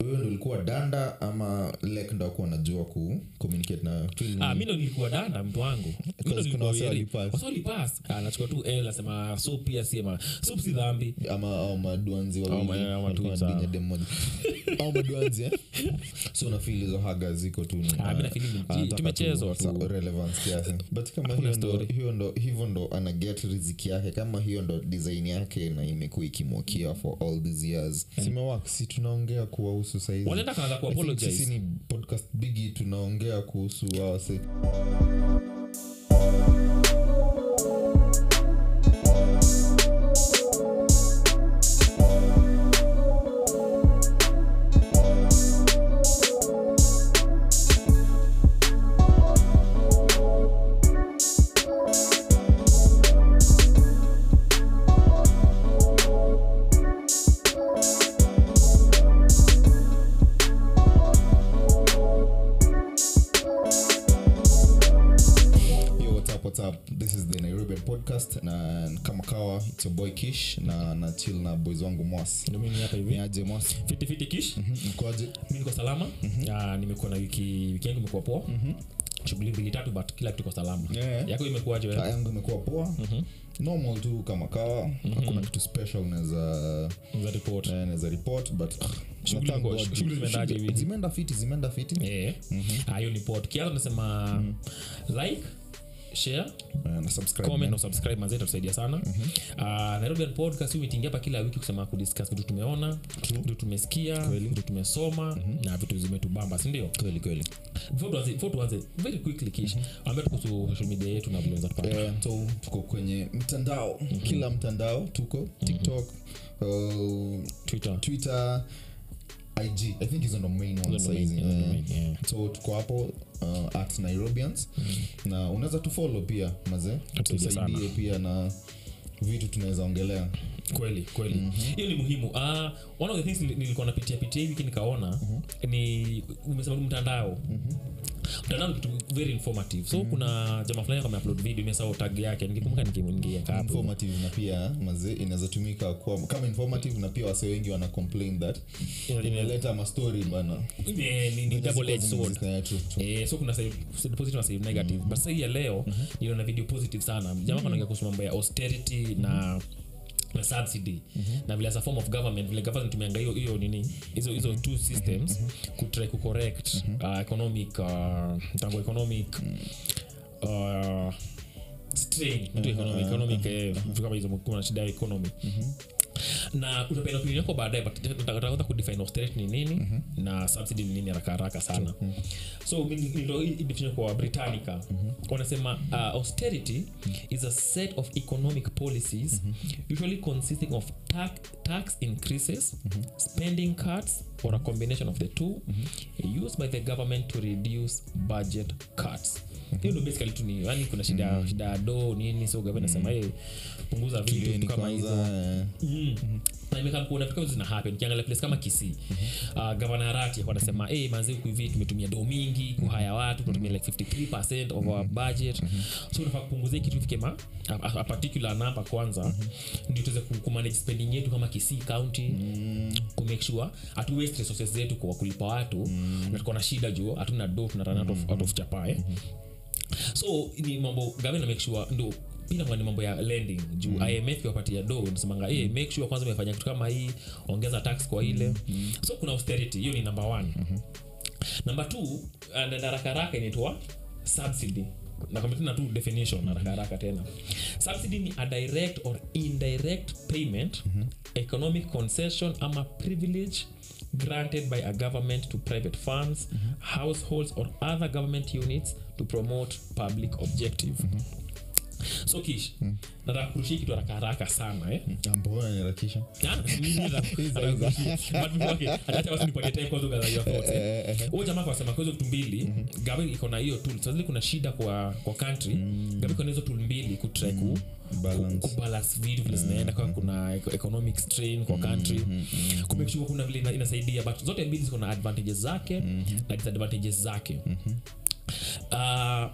wewe ndo ulikuwa danda ama lek ndo akuwa najua ku communicate na Ah, mi ndo nilikuwa danda mtu wangu Walipass. Ah, tu l asema so pia siema so si dhambi. Ama maduanzi ah. eh? so nafil hizo haga ziko tu Ah, story. hivyo ndo anaget riziki yake kama hiyo ndo design yake na imekuwa ikimwakia for all these years. Simewak si tunaongea kuwahusu saizi wanaenda kaanza I think sisi kuapologize ni podcast bigi tunaongea kuhusu wawase mimi hapa hivi. Niaje Mwas? fiti fiti kish. Mhm, Mkoaje? mi niko salama. Ah, nimekuwa na wiki wiki yangu imekuwa poa. Shughuli mbili tatu but kila kitu kwa salama. Yeah. yako imekuwaje Kaa wewe? Yangu imekuwa poa. Normal tu kama kawa. Hakuna kitu special naweza za report. Eh, naweza report but Shughuli zimeendaje hivi? Zimeenda fiti, zimeenda fiti. eh. Ah, hiyo ni pod kianza nasema like share. Eh, na subscribe. comment na subscribe mazee itatusaidia sana. Uh, nairobian podcast umetingia hapa kila wiki kusema kudiscuss vitu tumeona vitu tumesikia vitu tumesoma na vitu zimetubamba sindio Kweli kweli. before tuanze very quickly kish ambia kuhusu social media yetu na vile tupata Eh, so tuko kwenye mtandao. Kila mtandao tuko tiktok uh, twitter. Twitter ig i think hizo ndo main one saizi. yeah. so tuko hapo uh, at nairobians. Na unaweza tufolo pia mazee Tusaidie pia na vitu tunaweza ongelea. Kweli kweli. Hiyo ni muhimu. Uh, one of the things nilikuwa napitia pitia wiki nikaona ni umesema mtandao mtandao very informative. So kuna jama fulani kama upload video imesahau tag yake. Nikikumbuka nikiingia hapo. Informative na pia mazee inaweza tumika kama informative na pia wase wengi wana complain that. Ina- ina- imeleta bana. Eh, ni- ni double edged sword. Yeah, true, true. Eh, so kuna side, positive na side negative. But sasa ya leo niliona video positive sana. Jamaa kanaongea kuhusu mambo ya austerity na na subsidy. Na vile as a form of government vile government tumeanga hiyo hiyo nini hizo hizo two systems kutry kucorrect uh, economic uh, tango economic uh, strain tu economic economic eh, kama hizo kuna shida economy na utapenda opinion yako baadaye but kudefine austerity ni nini na subsidy ni nini haraka haraka sana. Mm-hmm. so hii kwa britannica. Wanasema uh, austerity is a set of economic policies usually consisting of tax, tax increases spending cuts or a combination of the two used by the government to reduce budget cuts. Hiyo basically tu ni yani kuna shida shida ya do nini so gavana nasema hey, punguza vitu kama hizo kwanza, eh, Mm. na imekaa kuona vitu kama hizo ukiangalia place kama kisii. Uh, gavana harati wanasema hey, manzi huku hivi tumetumia do mingi kuhaya watu tunatumia like 53 of our budget. So unafaa kupunguza kitu ifike ma a, a, a particular number kwanza. Ndio tuweze kumanage spending yetu kama kisii county. Kumake sure hatu waste resources zetu kwa kulipa watu. Na tuko na shida juu hatuna do tunarun out of, out of chapa eh? so ni mambo gavana make sure ndo pia ni mambo ya lending. Juu mm. imf iwapatia do nasemanga hey, make sure kwanza umefanya kitu kama hii ongeza tax kwa ile. Mm. so kuna austerity hiyo ni number one. Mm-hmm. number two and haraka haraka inaitwa subsidy. Nakwambia tu definition haraka haraka tena. Subsidy ni a direct or indirect payment economic concession ama privilege granted by a government to private funds households or other government units to promote public objective so kish nataka kurushia kitu haraka haraka sana eh? Mbona niharakisha? huo jamaa kwasema kwa hizo vitu mbili gavi iko na hiyo tool. Sazili kuna shida kwa kwa country. Gavi iko na hizo tool mbili kutry ku kubalance vitu vile zinaenda. Kama kuna economic strain kwa country. Kumake sure kuna vile inasaidia but zote mbili ziko na advantages zake na disadvantages zake. We-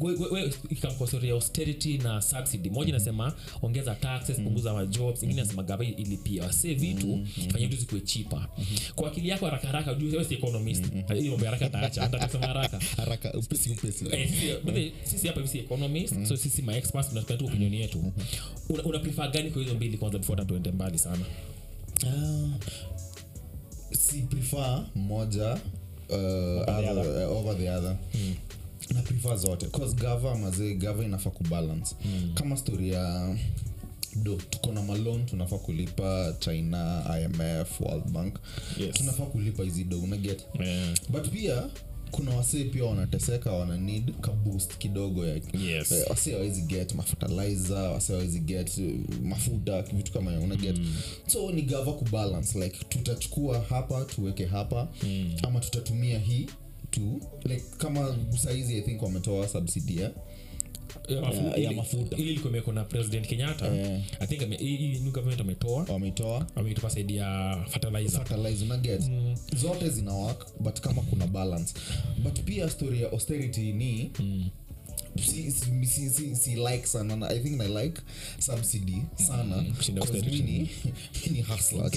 we- ikamkosoria austerity na subsidy. Moja inasema ongeza taxes punguza majobs ingine nasema gava ilipia wasee vitu fanya vitu zikuwe chipa kwa akili yako haraka haraka juu si economist. Hiyo mambo haraka taacha ntatasema haraka. Haraka upesi upesi. Eh, sisi- way, sisi hapa hivi si economist so sisi ma experts tunatupea tu opinion yetu. Una, prefer gani kwa hizo mbili kwanza before tuende mbali sana? Uh, si prefer moja uh, other, uh, over the other na prefer zote. Cause gava mazee gava inafaa kubalance. Kama stori ya do tuko na malon tunafaa kulipa china imf world bank. Yes. tunafaa kulipa hizi do unaget? Yeah. but pia kuna wasee pia wanateseka wana need kaboost kidogo ya Yes. Eh, wasee hawezi get mafertilizer wasee hawezi get eh, mafuta vitu kama hiyo una get so ni gava kubalance like tutachukua hapa tuweke hapa ama tutatumia hii tu like kama saizi i think wametoa subsidia ya Ya mafuta. ili ilikuwa imewekwa na president kenyatta. I think ame- hii hii new government ametoa wametoa ameitupa saidi ya fertilizer. Fertilizer una get zote zina work but kama kuna balance. But pia story ya austerity ni si, si, si, si, si like sana na i think na like subsidy sana. Austerity. mini mini hustler eh.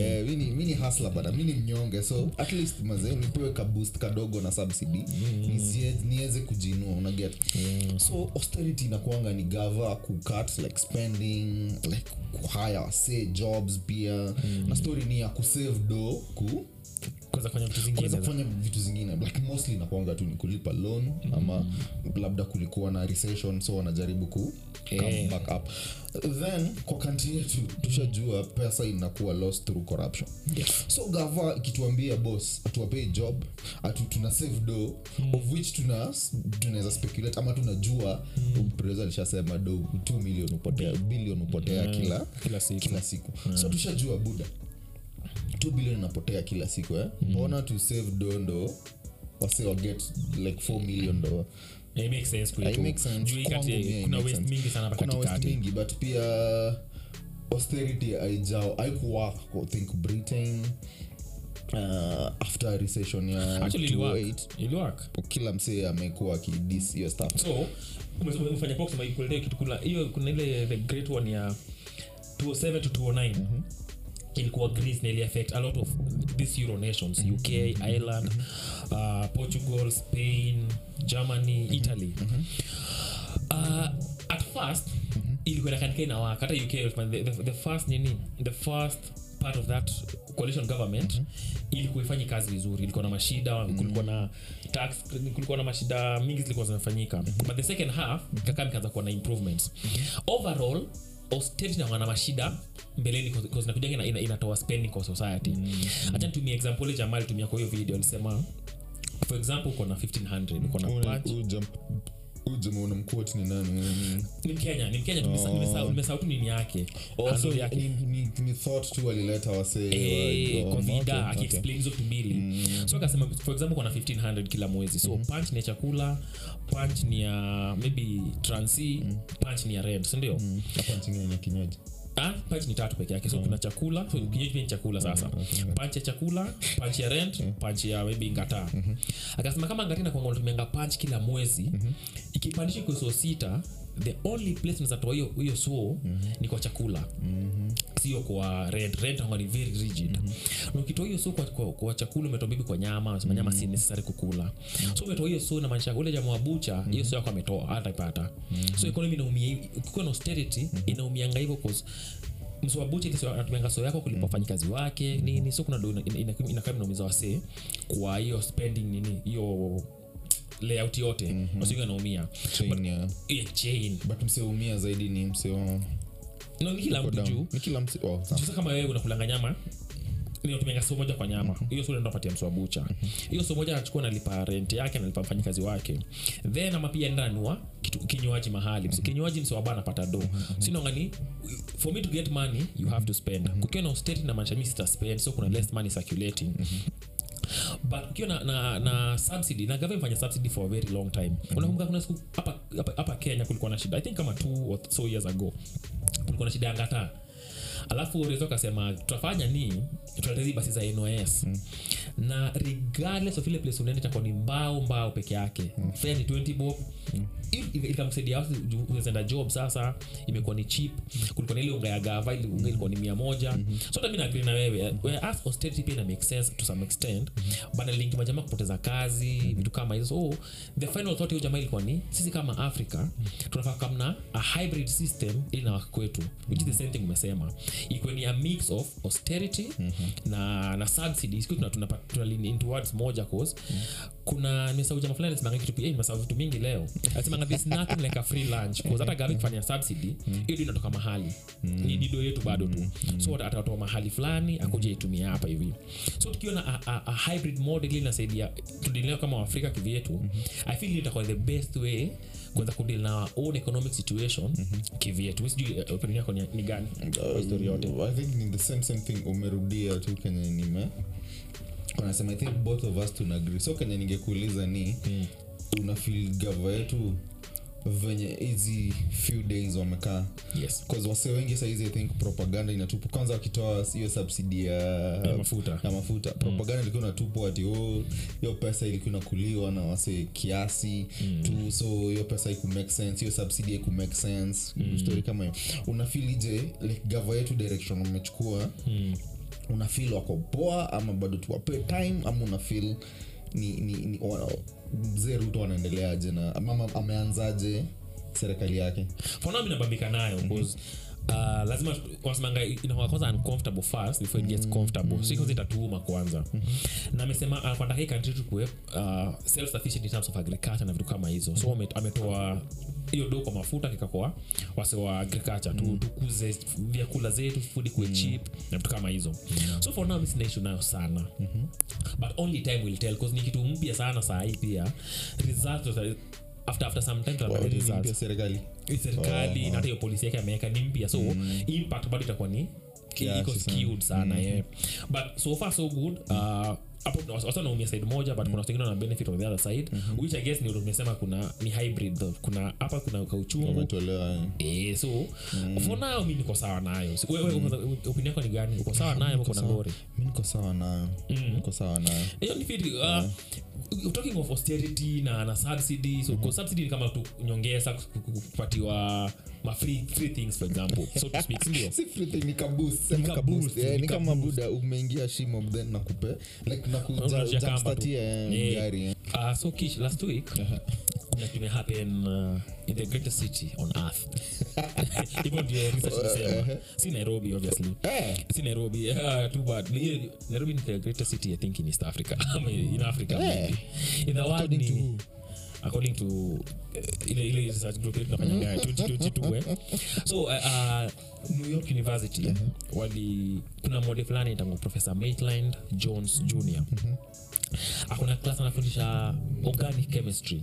Eh, mini mini hustler bana mini mnyonge. So at least mazee nipewe ka boost kadogo na subsidy nisie- niweze kujinua una get so austerity inakuanga ni gava kucut like spending like hire say jobs pia. Na story ni ya kusave do ku kuweza kufanya vitu zingine. Kuweza kufanya vitu zingine. Like mostly nakwanga tu ni kulipa loan ama labda kulikuwa na recession so wanajaribu ku come Eh. back up. Then kwa kanti yetu tushajua pesa inakuwa lost through corruption. Yes. so gava ikituambia boss atuwapei job atu tuna save do of which tuna tunaweza speculate ama tunajua mm. alishasema do 2 million upotea billion upotea kila kila siku. kila siku. So tushajua buda 2 billion inapotea kila siku eh? mbona tu save do wase waget like 4 million sense. mingi but pia austerity aijao aikuwak think britain uh, after recession ya Actually, ili work. 2008 Ili work. kila msee amekuwa akidis hiyo stuff. So umefanya kusema kuna hiyo kuna ile the great one ya 207 to 209 ilikuwa greece na iliaffect a lot of these euro nations uk ireland uh, portugal spain germany italy. Uh, at first ilikuwa inakanika inawaka hata uk the, the, the first nini the first part of that coalition government ilikuwa ifanyi kazi vizuri. Ilikuwa na mashida kulikuwa na tax kulikuwa na mashida mingi zilikuwa zinafanyika but the second half kaka ikaanza kuwa na improvements. Overall austerity mashida mbeleni nakujanga ina, ina, inatoa spending kwa society. Hacha nitumie example ile jamaa alitumia kwa hiyo video alisema for example uko na 1500 uko na punch ni nani? Ni- ni mkenya ni mkenya tumesa- nimesahau tu nini yake. Oh, ni, ni, ni thought tu walileta wasee wa- kwa oh, vida okay, okay. akiexplain hizo vitu mbili so akasema for example kuna 1500 kila mwezi. So punch ni ya chakula punch ni ya maybe transi punch ni ya rent sindio ni kinywaji Ah, punch ni tatu peke yake so kuna chakula so kinywaji pia ni chakula sasa. Punch ya chakula punch ya rent punch ya maybe ngata. Akasema kama ngata inakuanga unatumianga punch kila mwezi ikipandisha kwa so sita the only place nazatoa hiyo hiyo so ni kwa chakula sio kwa red red ni very rigid na ukitoa hiyo so kwa, kwa, kwa chakula umetoa bibi kwa nyama unasema nyama si necessary kukula so umetoa hiyo so inamaanisha ule jamaa wa bucha hiyo suo yako ametoa hataipata so economy inaumia ukiwa na austerity inaumianga hivyo cause anatumianga yako kulipa wafanyikazi wake nini so kuna do inakaa ina, ina, ina inaumiza wasee kwa hiyo spending nini hiyo layout yote. Mm-hmm. wasingi anaumia chain ya yeah, chain. But mseumia zaidi ni mseo no, ni kila mtu juu. Oh, sasa kama wewe unakulanga nyama natumianga so moja kwa nyama. Hiyo so unaenda patia mswabucha hiyo so moja anachukua nalipa rent yake analipa mfanyikazi wake. Then ama pia enda nua kinywaji mahali. Msi- kinywaji msewaba anapata do. Sinongani for me to get money you have to spend. Kukiwa na ustate na maanisha mi sita spend so kuna less money circulating but ukiwa na, na, na subsidy na gava imefanya subsidy for a very long time. Unakumbuka kuna siku hapa- kenya kulikuwa na shida i think kama two or so years ago. Kulikuwa na shida ya ngata alafu rezo akasema tutafanya ni tutaleta basi za nos na regardless of ile place unaenda itakuwa ni mbao mbao peke yake. Fare ni 20 bob. I- ikamsaidia watu unawezaenda job sasa imekuwa ni chip kulikuwa na ile unga ya gava ile unga ilikuwa ni mia moja. So hata mi naagri na wewe. Whereas austerity pia ina make sense to some extent. But linki majamaa kupoteza kazi vitu kama hizo. So the final thought hiyo jamaa ilikuwa ni sisi kama africa tunafaa kamna a hybrid system ili na waka kwetu which is the same thing umesema ikuwe ni a mix of austerity na na subsidies moja cause. Kuna nimesahau jamaa fulani alisemanga kitu pia nimesahau vitu mingi leo. Alisemanga there's nothing like a free lunch. Cause hata gavi kufanya subsidy ndio inatoka mahali. Ni dido yetu bado tu. So ata- atatoa mahali fulani akuja itumia hapa hivi. So tukiwa na a, a, a hybrid model inasaidia tudileo kama waafrika kivyetu. I feel itakuwa the best way kuweza kudil na own economic situation kivyetu. Sijui uh, opinion yako ni, ni gani? Kwa story yote. I think ni the same, same thing. Umerudia tu kenye nime unasema i think both of us tuna agree. So kenye ningekuuliza ni mm. unafil gava yetu venye hizi few days wamekaa. Yes. Wase wengi saizi i think propaganda inatupu. Kwanza wakitoa hiyo subsidi ya Ya mafuta. ya mafuta. Propaganda ilikuwa inatupwa ati oh, hiyo pesa ilikuwa inakuliwa na wase kiasi tu so hiyo pesa ikumake sense hiyo subsidi ikumake sense. Mm. story kama hiyo. Unafilije like gava yetu direction umechukua unafil wako poa ama bado tuwape time ama unafil ni, ni, ni mzee ruto anaendeleaje na mama ameanzaje serikali yake? For now mi nabambika nayo bcause Uh, lazima wasemanga inakuwa kwanza uncomfortable first before it gets comfortable. So kwanza itatuuma kwanza. Na amesema hii country tukue uh, self sufficient in terms of agriculture na vitu kama hizo. So ame- ametoa hiyo do kwa mafuta kikakoa wase wa agriculture. Tu, tukuze vyakula zetu food kuwe cheap na vitu kama hizo. So for now mi sina issue nayo sana. But only time will tell cause ni kitu mpya sana saa hii pia. Results after after some time Ni results mpya serikali. Serikali na hata hiyo polisi yake ameweka ni mpya. So impact bado itakuwa ni iko skewed sana yeah. but so far so good. Uh, wasa naumia side moja but kuna wengine wana benefit on the other side which i guess ndio tumesema kuna ni hybrid though. kuna hapa kuna kauchungu eh, so for now mi niko sawa nayo. Wewe mm. opinion yako ni gani? Uko sawa nayo uko na ngori mi niko sawa nayo. Niko sawa nayo. Hiyo ni fiti uh, talking of austerity na na subsidy so mm subsidy ni kama nyongeza ku- ku- kupatiwa ma free, free things for example. So to speak ndio? Si free thing, ni kabus Ni kabus Eh, ni kama buda umeingia shimo then nakupe. Like Eh. eh. Uh, so kish last week that may happen uh, in the greatest city on earth. Hivyo ndio research inasema si nairobi obviously. Eh. si nairobi uh, too bad. Nairobi is the greatest city i think in east africa. In africa maybe. In the world to ni who? According to uh, ile ile research group yetu tunafanya 2022 eh. So uh, uh, new york university wali kuna mode fulani tangu professor maitland jones jr akuna klas anafundisha organic chemistry.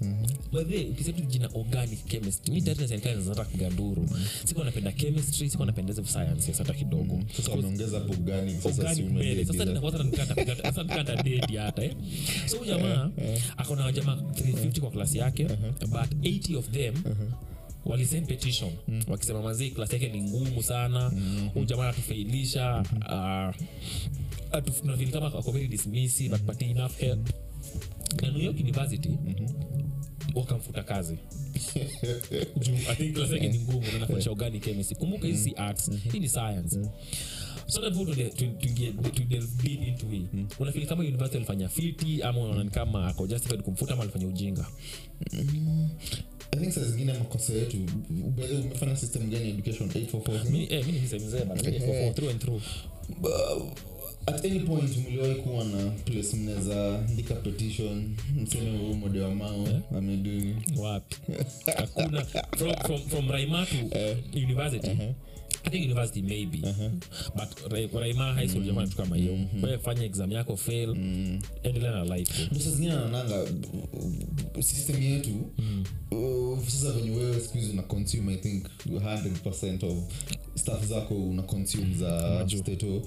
Bedhe ukisetu jina organic chemistry mi tayari serikali zinataka kuganduru siko napenda chemistry siko napenda hizo sciences hata kidogo. Sasa wameongeza hapo gani sasa si organic sasa bila- ninakuwa nikata sasa nikata dedi hata eh. So jamaa akona wajamaa 350 kwa klasi yake but 80 of them walisend petition. Wakisema mazii klasi yake ni ngumu sana. Huyu jamaa anatufailisha uh, tunafeel kama ako very dismissive but enough help na new york university wakamfuta kazi. Juu i think yake ni ngumu na nafundisha organic chemistry. Kumbuka hii si arts hii ni science. Mm-hmm. Unafili kama university alifanya fiti ama unaonani kama ako justified kumfuta ama alifanya ujinga? I think saa zingine makosa yetu umefanya system gani education? 844 mi eh, mi ni mzee mzee bana through and through. Uh, at any point mliwahi kuwa na place mnaweza andika petition mseme huu mode wa mao ameduni wapi? Hakuna. From, from, from raimatu to university? I think university maybe. But Ra- raima high school tu kama hiyo. Wewe fanya exam yako fail endelea na life. Tu. ndo saa zingine naonanga uh, system yetu uh, sasa venye wewe siku hizi una consume i think 100 of staff zako una consume za steto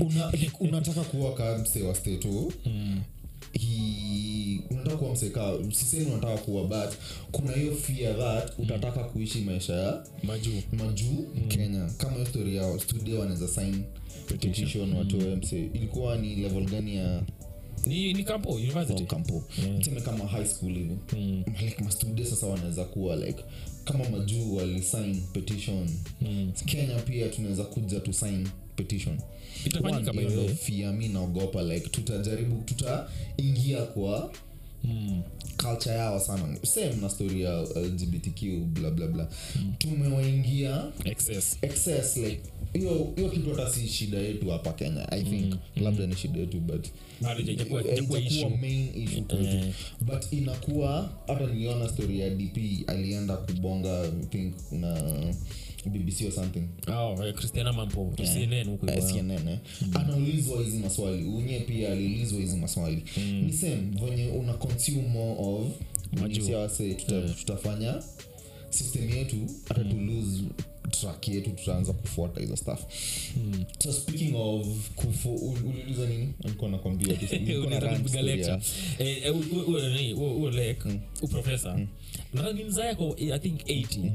una, unataka kuwa kamse wa steto He- unataka kuwa kuwa mseka sisemi unataka kuwa but kuna hiyo fear that utataka kuishi maisha ya majuu majuu kenya. Kama hiyo story yao studio wanaweza sign petition. watoe mse ilikuwa ni level gani ya ni, ni kampo university. Kampo. Tuseme kama high school hivi. Like mastudio sasa wanaweza kuwa like kama majuu walisign petition. Kenya pia tunaweza kuja tu sign petition Itafanyika mi naogopa like tutajaribu tutaingia kwa culture yao sana. Same na story ya lgbtq blablabla hmm. tumewaingia excess. Excess like hiyo hiyo kitu hata si shida yetu hapa kenya i think. Labda ni shida yetu but main issue kwetu Eh. but inakuwa hata niliona story ya dp alienda kubonga think na bbc or something oh, eh, christiana mampo cnn huko Eh. CNN, eh. anaulizwa hizi maswali unye pia aliulizwa hizi maswali ni same venye una consume more of Majuu. tuta, yeah. tutafanya system yetu hata tu lose track yetu tutaanza kufuata hizo stuff so speaking of kufu uliuliza nini alikuwa nakwambia tu- nilikuwa na Unataka rant kupiga story lecture. ya- Eh, eh, huyo- huyo nani, huyo- huyo lek uprofesa nadhani mzaa yako i think 80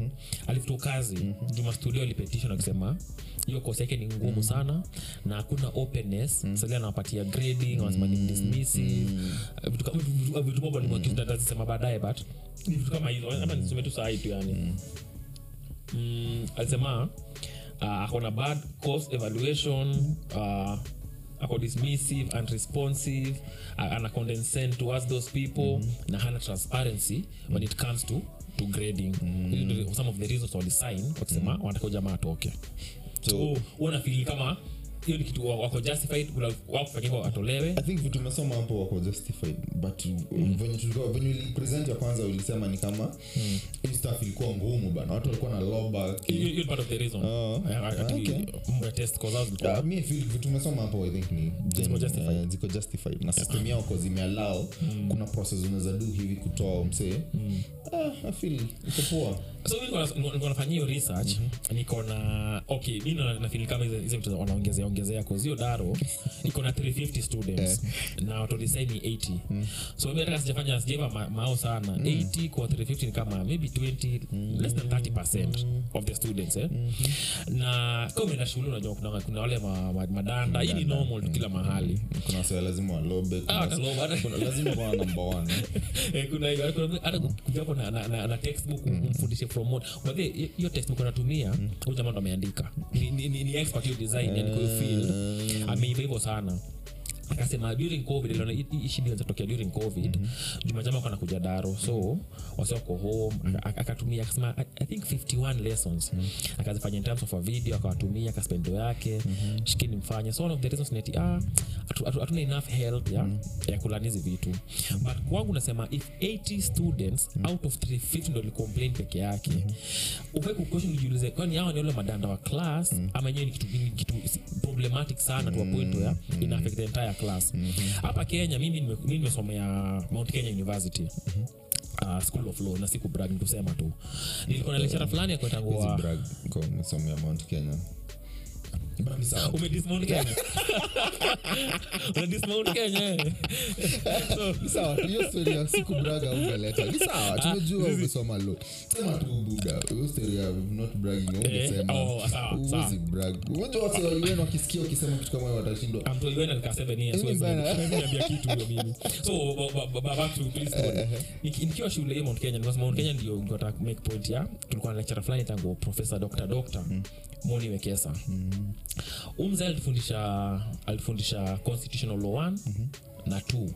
alifutwa kazi juma studio alipetition akisema hiyo kosi yake ni ngumu sana na hakuna openness mm. sali anawapatia grading wanasema ni dismissive Eh, vitu kama- vitu- vitu moja ni mwakili tutazisema baadaye but vitu kama hizo ama nisome tu saa hii tu yani mm, alisema uh, akona bad cost evaluation uh, ako dismissive unresponsive uh, ana condescend towards those people na hana transparency when it comes to to grading. Mm-hmm. some of the reasons walisign wakisema wanataka jamaa atoke. So unafili kama hiyo ni kitu wako justified kufanya hivyo i think vitu umesoma hapo wako justified but mm. venye tulikuwa venye ulipresent ya kwanza ulisema ni kama hii stuff ilikuwa ngumu bana watu walikuwa na loba hiyo part of the reason. Oh, I, ati okay. mambo test zao zilikuwa- Uh, mi feel vitu umesoma hapo i think ni Ziko justified. uh, ziko justified. Na system yao ko zimeallow kuna process unaweza do hivi kutoa msee. Ah, i feel iko poa. So nilikuwa- nafanyia hiyo research niko na okay mimi na- feel kama hizo hizo vitu wanaongezea ongezea kuzio daro iko na 350 students. Na watolisai ni 80 so mimi hata sijafanya sijaiva ma, mao sana. 80 kwa 350 ni kama maybe 20 less than 30 percent of the students eh? na kama umeenda shule unajua kuna, kuna wale ma, ma, madanda. Hii ni normal mm. kila mahali. Kuna wase lazima walobe kuna Ah, walobe, kuna- lazima kwa number 1 Eh, kuna hiyo kuna- hata kuja na, na, na, na textbook umfundishe from what By hiyo textbook anatumia huyu jamaa ndo ameandika. Ni, ni, ni, ni expert hiyo design yani kwa hiyo field ameiva hivyo sana akasema during covid aliona hii- hii shida inaweza tokea during covid jumajama kana kuja daro so wasiwako home aka- akatumia akasema I, think 51 lessons. Akazifanya in terms of a video akawatumia akaspendo yake shikini mfanya so one of the reasons ni ah hatu- hatu- hatuna enough help ya ya kulani hizi vitu. But kwangu nasema if 80 students out of 350 ndo complain peke yake ufai kukoshi nijiulize kwani hawa ni wale madanda wa class ama enyewe ni kitu, kitu problematic sana to a point where ina affect the entire class hapa mm-hmm. Kenya mimi nimesomea mount kenya university. Uh, school of law na siku brag nikusema tu. Nilikuwa na lecturer fulani akwetangua umedismount kenya? Unadismount kenya? Eh? Sawa hiyo story ya siku braga ungeleta. Ni sawa tumejua umesoma lo sema tu buda hiyo story ya not bragging ungesema. oh, uwezi brag. Unajua waliwenu wakisikia kitu kama watashindwa. Niambia kitu mimi. So nikiwa shule mount kenya because mount kenya ndio make point ya tulikuwa na lecturer fulani tangu professor dr dr moni wekesa umza alifundisha alifundisha constitutional law 1 na 2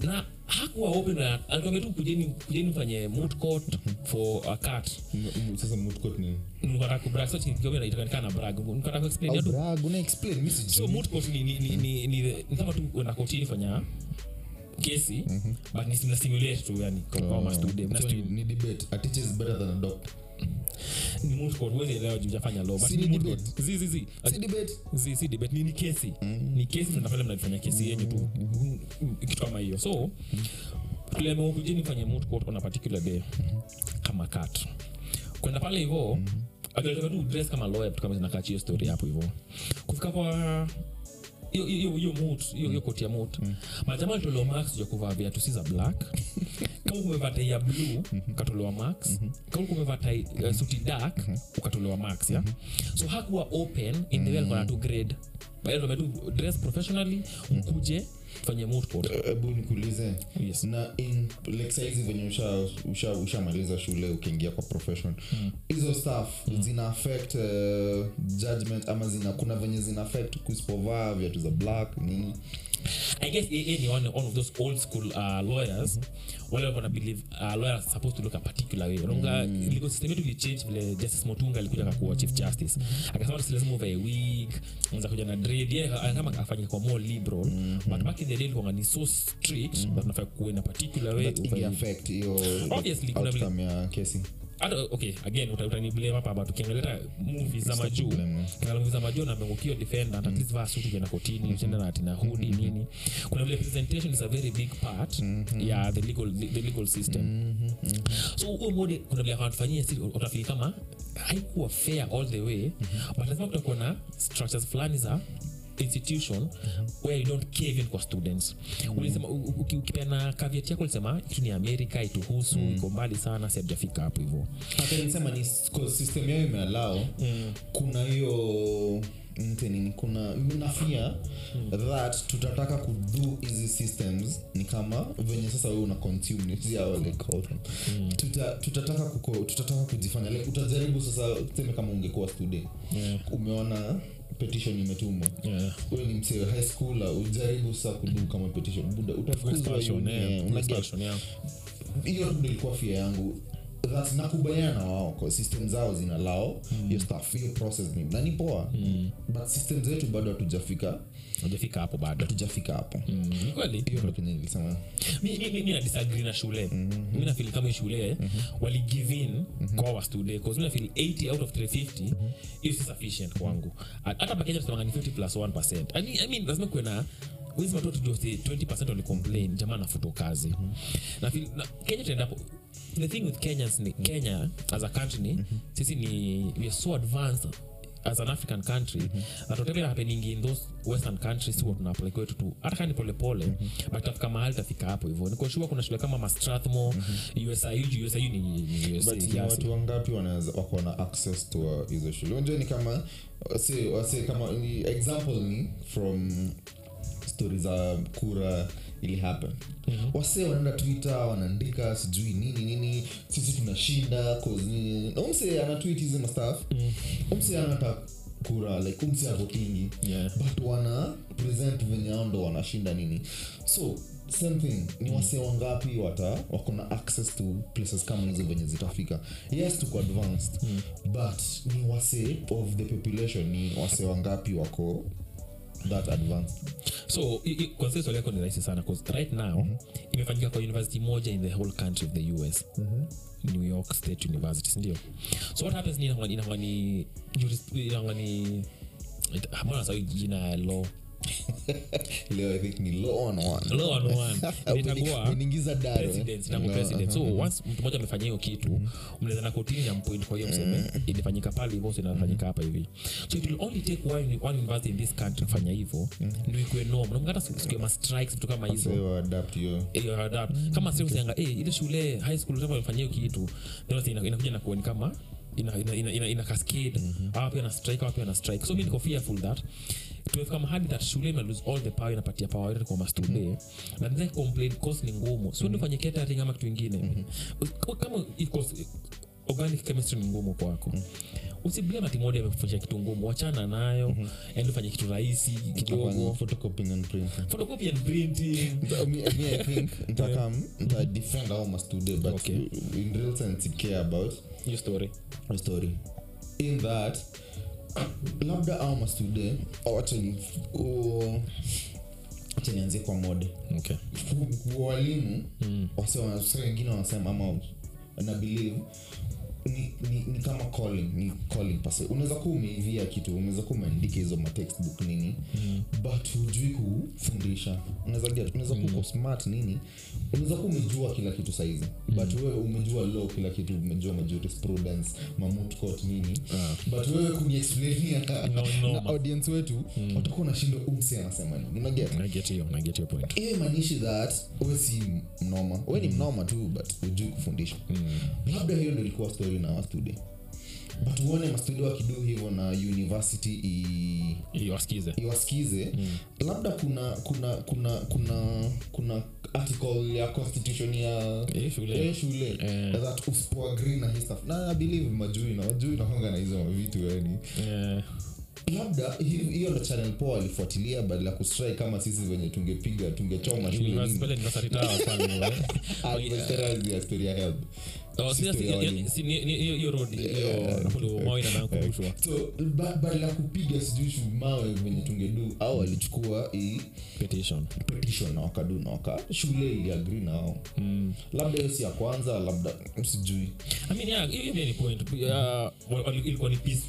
na hakuwa open na alituambia tu kujeni kujeni mfanye moot court for a m- sasa mutkot ni nilikuwa kubrag so nikiwa inaitaka na brag. Nilikuwa explain au brag una explain mimi so moot court ni, ni, ni, ni, ni, ni kama tu uenda kotini fanya kesi but ni simulate tu yani kwa kwa student. Mna So ni- stu- ni debate. A teacher is better than a doctor ni moot court huwezi elewa hujafanya law but Si ni ni moot court zi zi zi si debate. Zi si debate. Ni, ni kesi. Ni kesi tunafanya mnafanya kesi yenyu tu. Kitu kama hiyo. So tuliamua fanye moot court on a particular day. Kama cat. Kwenda pale akiletoka tu dress kama lawyer kama zinakachi hiyo story hapo hivo. Kufika kwa hiyo- hiyo hiyo mut hiyo hiyo koti ya majamaa alitolewa max ya kuvaa viatu si za black kama umevaa tai ya blue ukatolewa max kama umevaa tai uh, suti dark ukatolewa max ya so hakuwa open in the mm-hmm. tu grade. Tu dress professionally mkuje fanye moot court hebu nikuulize yes. na in like saizi venye ushamaliza usha, usha shule ukiingia kwa profession hizo staff zina affect uh, judgment ama zina kuna venye zina affect kusipovaa viatu za black nini I guess AA ni one, one of those old school uh, lawyers. Wale walikuwa na believe uh, lawyers are supposed to look a particular way. Unaonga legal system yetu ilichange vile justice motunga alikuja akakuwa chief justice. Akasema si lazima uvae wig unaweza kuja na dread. Yeye kama afanye kwa more liberal but back in the day ilikuwa ni so strict that unafaa kuwe na particular way that uvae affect hiyo Obviously, kuna vile- ya kesi hata okay again uta- utaniblame hapa but ukiangalia movie za majuu. blame. movie za majuu nameukio defendant at least vaa suit ukienda kotini ukienda na tina hoodie nini. Kuna vile presentation is a very big part ya the legal the legal system. So huo mode kuna vile hawatufanyia si utafili kama haikuwa fair all the way but lazima kutakuwa na structures fulani za institution where you don't care even kwa students. Ulisema u- ukipeana caveat yako ulisema kitu ni amerika ituhusu iko mbali sana sijafika hapo hivyo. Nisema ni system yao imealao kuna hiyo nini kuna nafia that tutataka kudu hizi systems ni kama venye sasa wewe una consume them. Tuta, tutataka kuko, tutataka kujifanya like utajaribu sasa tuseme kama ungekuwa student. Yeah. umeona petition imetumwa. Yeah. wewe ni msee high school ujaribu saa kudu kama petition buda utafukuzwa hiyo ndo ilikuwa fia yangu nakubaliana na wao kwa system zao zina lao hiyo stuff hiyo process ni na ni poa. But system zetu bado hatujafika. Hatujafika hapo bado. Hatujafika hapo. Mm, kweli? Hiyo ndio kenye nilisema mimi mi, mi, mi na disagree na shule. Mi nafili kama shule mm-hmm. wali give in kwa wa student cause mimi na feel 80 out of 350 mm-hmm. is sufficient kwangu. At- hata pakenya tunasema ni 50 plus 1% I mean, I mean, lazima kuwe na wezi watoto tujue 20 wali complain jamaa nafuto kazi. Na feel, na kenya tuendapo the thing with kenyans ni kenya as a country ni sisi ni we are so advanced as an african country that whatever happening in those western countries huwa tuna apply kwetu tu. Hata kani polepole but tafika mahali tafika hapo hivyo. Nikoshua kuna shule kama mastrathmo usiu juu usiu ni, USA watu wangapi wako na access to uh, hizo shule? Unajua ni kama wase wase kama ni example ni from stori za kura ili happen mm-hmm. wase wanaenda twitter wanaandika sijui nini nini sisi tunashinda nini na umse anatwit hizi mastaf mm. umse anata kura like umse avotingi Yeah. but wana present venye ao ndo wanashinda nini so same thing ni wase wangapi wata wako na access to places kama hizo venye zitafika yes tuko advanced mm. but ni wase of the population ni wase wangapi wako that advanced. So kwanzia swali yako ni rahisi sana bcause right now imefanyika kwa university moja in the whole country of the us new york state university sindio so what happens ni inakuwa- inakuwa ni mbona nasahau jina ya law eh? mtu moja amefanya hiyo kitu mnaweza na kotini na mpoint. Kwa hiyo mseme ilifanyika pale hivyo so inafanyika hapa hivi. So it will only take one, one university in this country kufanya hivyo ndio ikuwe norm na hata siku ya ma strikes vitu kama hizo. Adapt adapt. Kama sio usianga eh ile shule high school kama ilifanyia hiyo kitu then inakuja na kuoni kama ina ina ina, ina, ina mm-hmm. pia na strike hawa pia na strike. So mimi niko fearful that tumefika mahali that shule ina lose all the power inapatia power yote kwa mastude na then complain cause ni ngumu. Sio ndio fanye catering ama kitu kingine kama iko organic chemistry ni ngumu kwako. Usiblame ati moja amekufundisha kitu ngumu wachana nayo. Mm fanye kitu rahisi kidogo. photocopying and printing. Photocopy and printing. Me, me, I think ntakam nta defend our mastude but Okay. in real sense care about your story. your story. In that labda au mastude wachanianzie kwa mode okay walimu mm. wengine wanasema ama na believe ni, ni, ni kama calling ni calling pase unaweza kuwa umeivia kitu unaweza kuwa umeandika hizo matextbook nini mm. but hujui kufundisha. Unaweza get unaweza kuwa uko smart nini unaweza kuwa umejua kila kitu saizi mm. but wewe umejua law kila kitu umejua majurisprudence mamut court nini but wewe kuniexplainia No, no, na audience wetu watakuwa unashindwa umsi anasema nini. Unaget I get you, I point. hiyo imaanishi that we si mnoma. We ni mnoma tu but hujui kufundisha. Labda hiyo ndo ilikuwa story na wastude but uone mastudio wakidu hivyo na university i- iwasikize. labda kuna kuna kuna kuna kuna article ya constitution ya e, shule. e, shule. That usipoagree na hii stuff. Na I believe majui na majui nakonga na hizo vitu yani. Eh, labda hiyo ndo channel po alifuatilia badala ya kustrai kama sisi venye tungepiga tungechoma badala kupiga sijui shumawe venye tungedu au walichukua hii petition. Petition na wakadu na waka shule iliagri nao mm. labda hiyo si ya kwanza labda sijui. I mean, yeah, ilikuwa ni peace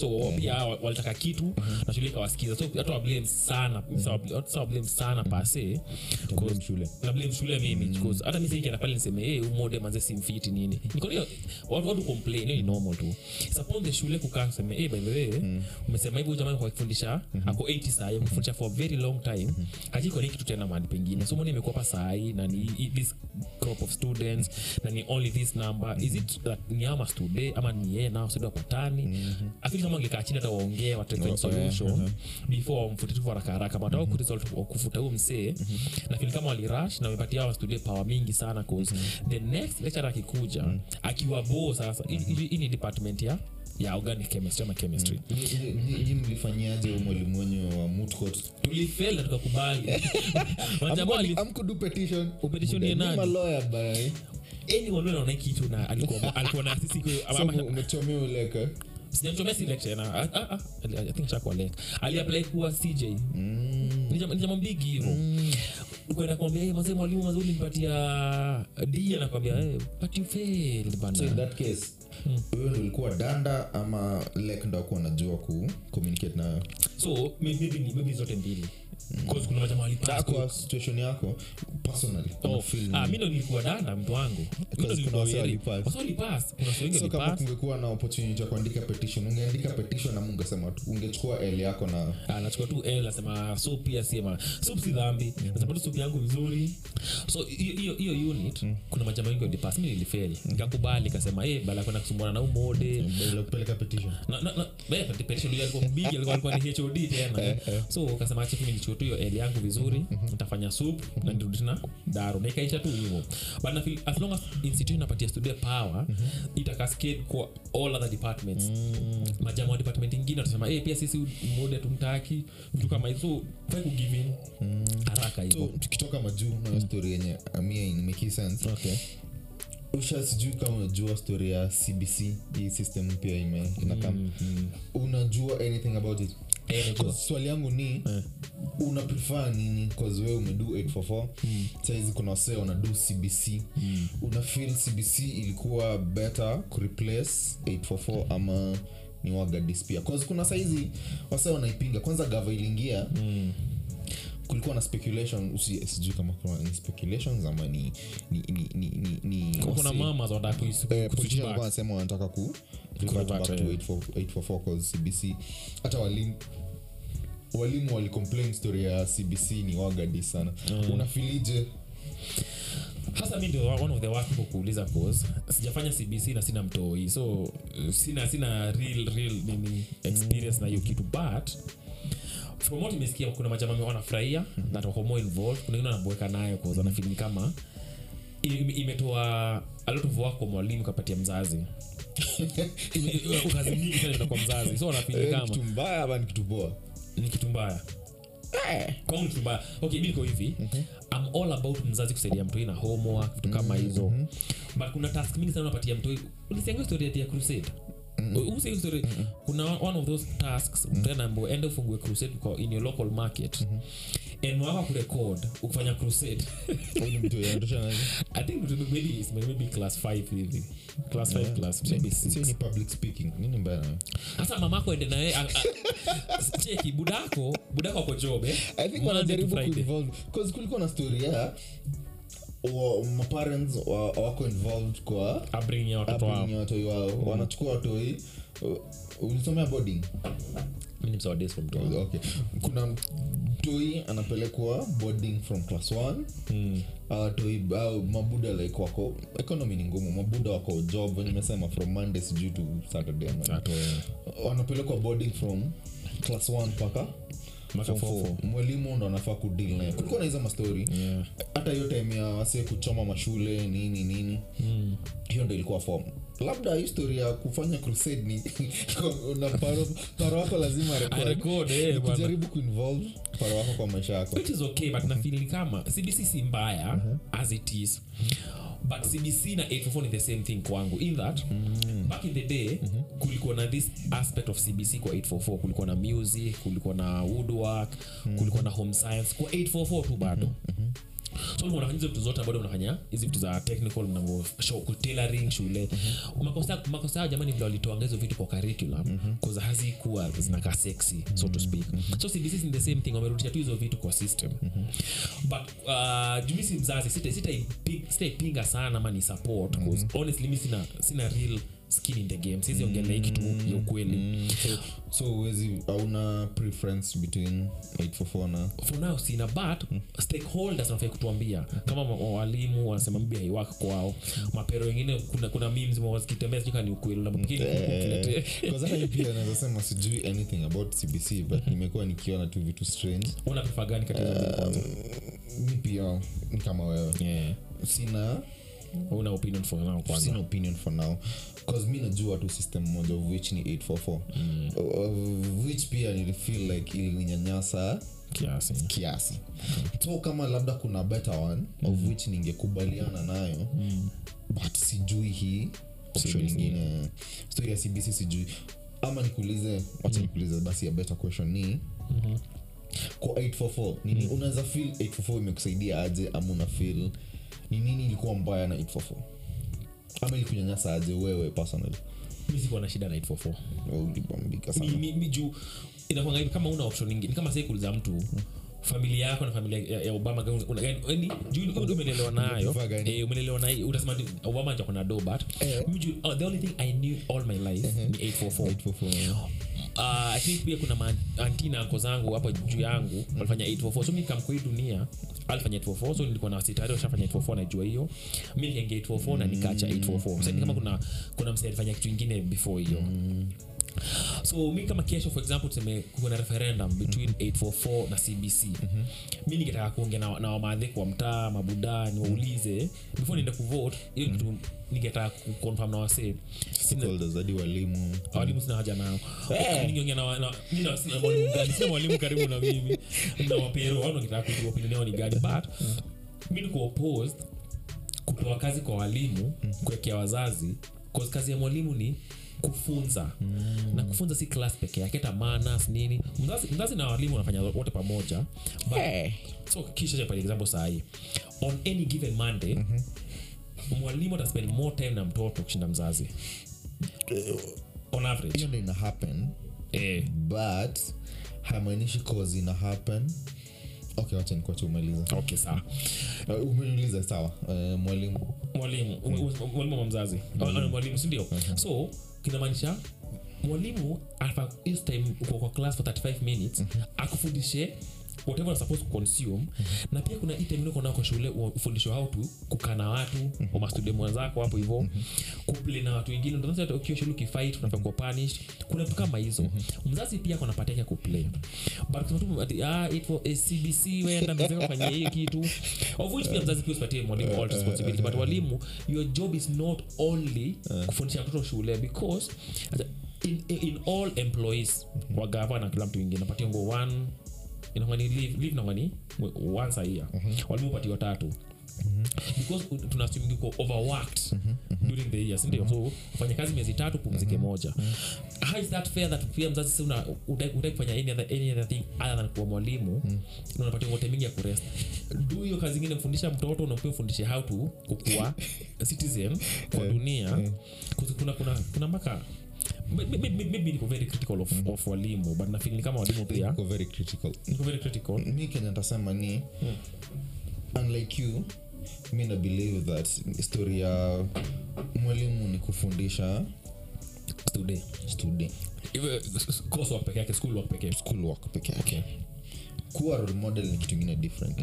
so pia wa- walitaka kitu na shule ikawasikiza so hata wablame sana sa wablame sana pase Tablame shule. mimi because hata mi sikienda pale niseme hey, umode manze simfiti nini. Niko hiyo watu watu complain hiyo ni normal tu. It's shule kukaa kuseme hey, by the way umesema hivyo jamaa kwa kufundisha ako 80 saa kufundisha for a very long time kwa nini kitu tena mahali pengine. So mbona imekuwa hapa saa hii na ni this crop of students na ni only this number. Is it that ni ama student ama ni yeye nao studio wapatani afili kama angekaa chini hata waongee wateke solution before wamfute tu haraka haraka but au kuresult kufuta huyo msee na feel kama walirush na wamepatia hawa student power mingi sana cause the next lecturer akikuja akiwa bo sasa hii- hii hii ni department ya ya organic chemistry ama chemistry. Nyi- nyi- nyi mlifanyaje huyo mwalimu wenyu wa Mootcourt? tulifel na tukakubali. Wanajamaa wali- amkudu petition. Upetition Buda, ni ni nani? malawyer bana, anyone anaona kitu na alikuwa alikuwa na sisi kwa- So, ama- ume- umechomea uleka sijamchomea si lecture na ah, ah, ah, ali- I think ashakuwa lek aliapply kuwa cj ni jama- ni jama mbigi hivo kwenda kuambia hey, mazee mwalimu mazuri nipatia d anakwambia hey, but you failed so in that case wewe ndo ulikuwa danda ama lek ndo akuwa najua ku communicate nayo? So maybe maybe- maybe zote mbili Situation yako personally Oh, ah, mi ndo nilikuwa mtu wangu. So kama kungekuwa na opportunity ya kuandika petition ungeandika petition na mungesema ungechukua l yako na Ah, nachukua tu l nasema sup pia sema sup si dhambi. Nasema tu sup yangu vizuri. So hiyo- hiyo hiyo kuna majama wengi walipass mi nilifeli. Nikakubali kasema bala kwenda kusumbana na umode kupeleka petition. Na na na but petition alikuwa mbigi alikuwa alikuwa ni HOD tena. So kasema acha mimi nichukue tu hiyo L yangu vizuri nitafanya soup na nirudi tena daro na ikaisha tu but na as long as institution inapatia studio power mm-hmm. itakaskade kwa all other departments. Majama wa department ingine watasema hey, pia sisi mode tumtaki vitu kama hizo so fai kugivin in haraka hivo. Tukitoka majuu na story yenye amia sense. Okay. Usha sijui kama unajua story ya cbc hii system mpya ime inakam unajua anything about it Eh, swali yangu ni una prefer nini? Cause we umedu 844 saizi kuna wasee wanadu cbc una feel cbc ilikuwa better kureplace 844 ama ni wagadis pia cause kuna saizi wasee wanaipinga kwanza gava iliingia kulikuwa na speculation sijui kama kuna ni speculations ama ni ni ni ni kuna Eh, wanasema wanataka ku revert revert, back to. 844 844 cause cbc hata walimu walimu walicomplain story ya cbc ni wagadi sana. Unafilije hasa mi ndio one of the worst people kuuliza cause sijafanya cbc na sina mtoi so sina sina real real nini experience na hiyo kitu but from what imesikia kuna majamami wanafurahia wako more involved. Kuna ingine wanaboeka nayo cause wanafili kama imetoa a lot of work kwa mwalimu kapatia mzazi. Kazi nyingi sana kwa mzazi. So wanafili Eh, kama kitu mbaya ama ni kitu poa? ni kitu mbaya. Kwangu kitu mbaya. Okay mi niko hivi. I'm all about mzazi kusaidia mtoi na homework vitu kama hizo. but kuna task mingi sana unapatia mtoi ulisianga story ya crusade Usi story kuna one of those tasks ambayo ende ufungue crusade kwa in your local market. And mwaka kurekod ukifanya crusade. Huyu ni mtu anatosha nani? i think it will be maybe, it's maybe class 5 hivi. Class 5 class maybe 6 ni public speaking nini mbaya nayo? hasa mamako ende cheki budako budako ako job eh? i think wanajaribu kuinvolve bcause kulikuwa na story ya maparents wa- wako involved kwa upbringing ya watoto wao. watoi wao. Wanachukua watoi uh, ulisomea boarding? Okay. Kuna toi anapelekwa boarding from class 1 Mm. uh, toi au mabuda like wako economy ni ngumu. Mabuda wako job nimesema from monday sijui to saturday wanapelekwa boarding from class 1 mpaka Mwalimu ndo anafaa kudil naye. Kulikuwa na hizo mastori yeah. hata hiyo time ya wasee kuchoma mashule nini nini. Mm. hiyo ndo ilikuwa fom labda histori ya kufanya crusade ni na paro, paro wako lazima. Arekod, eh, kuinvolve paro wako kwa maisha yako. Which is okay but nafili kama cbc si mbaya as it is but cbc na 844 ni the same thing kwangu. In that back in the day kulikuwa na this aspect of cbc kwa 844 kulikuwa na music kulikuwa na woodwork kulikuwa na home science. Kwa 844 tu bado so ulikuwa unafanya hizo vitu zote bado unafanya hizi vitu za technical mnavo show tailoring shule. Makosa makosa yao jamani vile walitoanga hizo vitu kwa curriculum. Cause hazikuwa zinakaa sexy so to speak. So cbc is the same thing. Wamerudisha tu hizo vitu kwa system. But uh, jumi si mzazi sita- sita, sitaipinga sana ama ni support cause honestly mi sina, sina real skin in the game. Sizi ongelea kitu ya ukweli. Mm, so, uwezi auna preference between 844 na? For now sina but stakeholders wanafai kutuambia. Kama walimu wanasema mbi haiwak kwao. Mapero wengine kuna, kuna memes zikitembea sijui kani ukweli Eh, pia naweza sema sijui anything about cbc but nimekuwa nikiona tu vitu strange. Una prefer gani katika kwanza? mi pia ni kama wewe. Yeah. sina una opinion for now kwanza. Sina opinion for now. Bcause mi najua tu system moja of which ni 844 mm. of which pia nilifeel like ilininyanyasa kiasi. kiasi. So kama labda kuna better one mm. of which ningekubaliana nayo mm. but sijui hii option ingine story ya cbc sijui. Ama nikuulize wacha nikuulize basi a better question ni Mhm. kwa 844 nini? Unaweza feel 844 imekusaidia aje ama una feel ni nini ilikuwa mbaya na 844 ama ilikunyanyasa aje wewe personally? Mi sikuwa na shida na 844 Wewe ulibambika mi, sana. Mi, mi juu inakwanga hivi kama una option ingine kama sai kuuliza mtu familia yako na familia ya, ya obama yani, umelelewa nayo. eh, umelelewa na hii, utasema ni- obama do but mi juu uh, the only thing i knew all my life ni 844 844 uh, i think pia kuna maanti na zangu hapo juu yangu walifanya 844 so mi nikamkua hii dunia alifanya 844 so nilikuwa na sitari washafanya 844 najua hiyo. Mi nikaingia 844 na nikaacha 844 so ni kama kuna kuna msee alifanya kitu ingine before hiyo so mi kama kesho for example tuseme kuna referendum between 844 na cbc mi ningetaka kuongea na, na wamadhi kwa mtaa mabuda niwaulize before niende kuvote hiyo kitu ningetaka kuconfirm na wasee. Hadi walimu. Walimu sina haja nao. Ningeongea na mwalimu gani sina mwalimu karibu na mimi. Na wapero au ningetaka kujua opinion yao ni gani. But mi niko opposed kupewa kazi kwa walimu kuwekea wazazi kazi ya mwalimu ni kufunza. Na kufunza si class peke yake hata manas nini. Mzazi, mzazi na walimu wanafanya wote pamoja but, so kisha for example sahii on any given monday mwalimu ataspend more time na mtoto kushinda mzazi. On average. hiyo ndo ina happen. Eh, but hamaanishi cause ina happen. Okay wacha nikuache umaliza okay sawa. Uh, umeniuliza sawa. Uh, mwalimu. Mwalimu. Mm. mwalimu wa mzazi. Mm. mwalimu sindio so kinamaanisha mwalimu afa this time uko kwa class for 35 minutes akufundishe whatever supposed to consume. Na pia kuna uko kwa shule ufundishwe how to kukaa na watu wa mastudio mwenzako hapo hivyo kuplay na watu wengine. Ndio sasa ukiwa shule ukifight unafaa kuwa punish kuna vitu kama hizo. Mzazi pia kuna pati yake kuplay. But kuna tu ah CBC wenda mzee fanya hii kitu. Of which pia mzazi pia usipatie mwalimu all responsibility. But walimu your job is not only kufundisha mtoto shule. Because in, in all employees wa gava na kila mtu ingine napatia ngo one inangani leave leave nangani once a year walimu patiwa tatu. Because tunasuming uko overworked during the year sindio so ufanye kazi miezi tatu pumzike moja. How is that fair that pia mzazi si una utaki utaki kufanya any other, any other thing other than kuwa mwalimu? Na unapatia ngote mingi ya kurest. Do hiyo kazi ingine mfundisha mtoto unampia ufundishe how to kukua citizen kwa dunia. Kuzi- kuna kuna kuna mpaka maybe- niko very critical of, of walimu but nafil ni kama walimu pia. Iko very critical. Niko very critical. Mi kenya ntasema ni unlike you mi na believe that story ya mwalimu ni kufundisha today student. Iwe- coursework peke yake school work peke yake. School work peke yake kuwa role model ni kitu ingine different.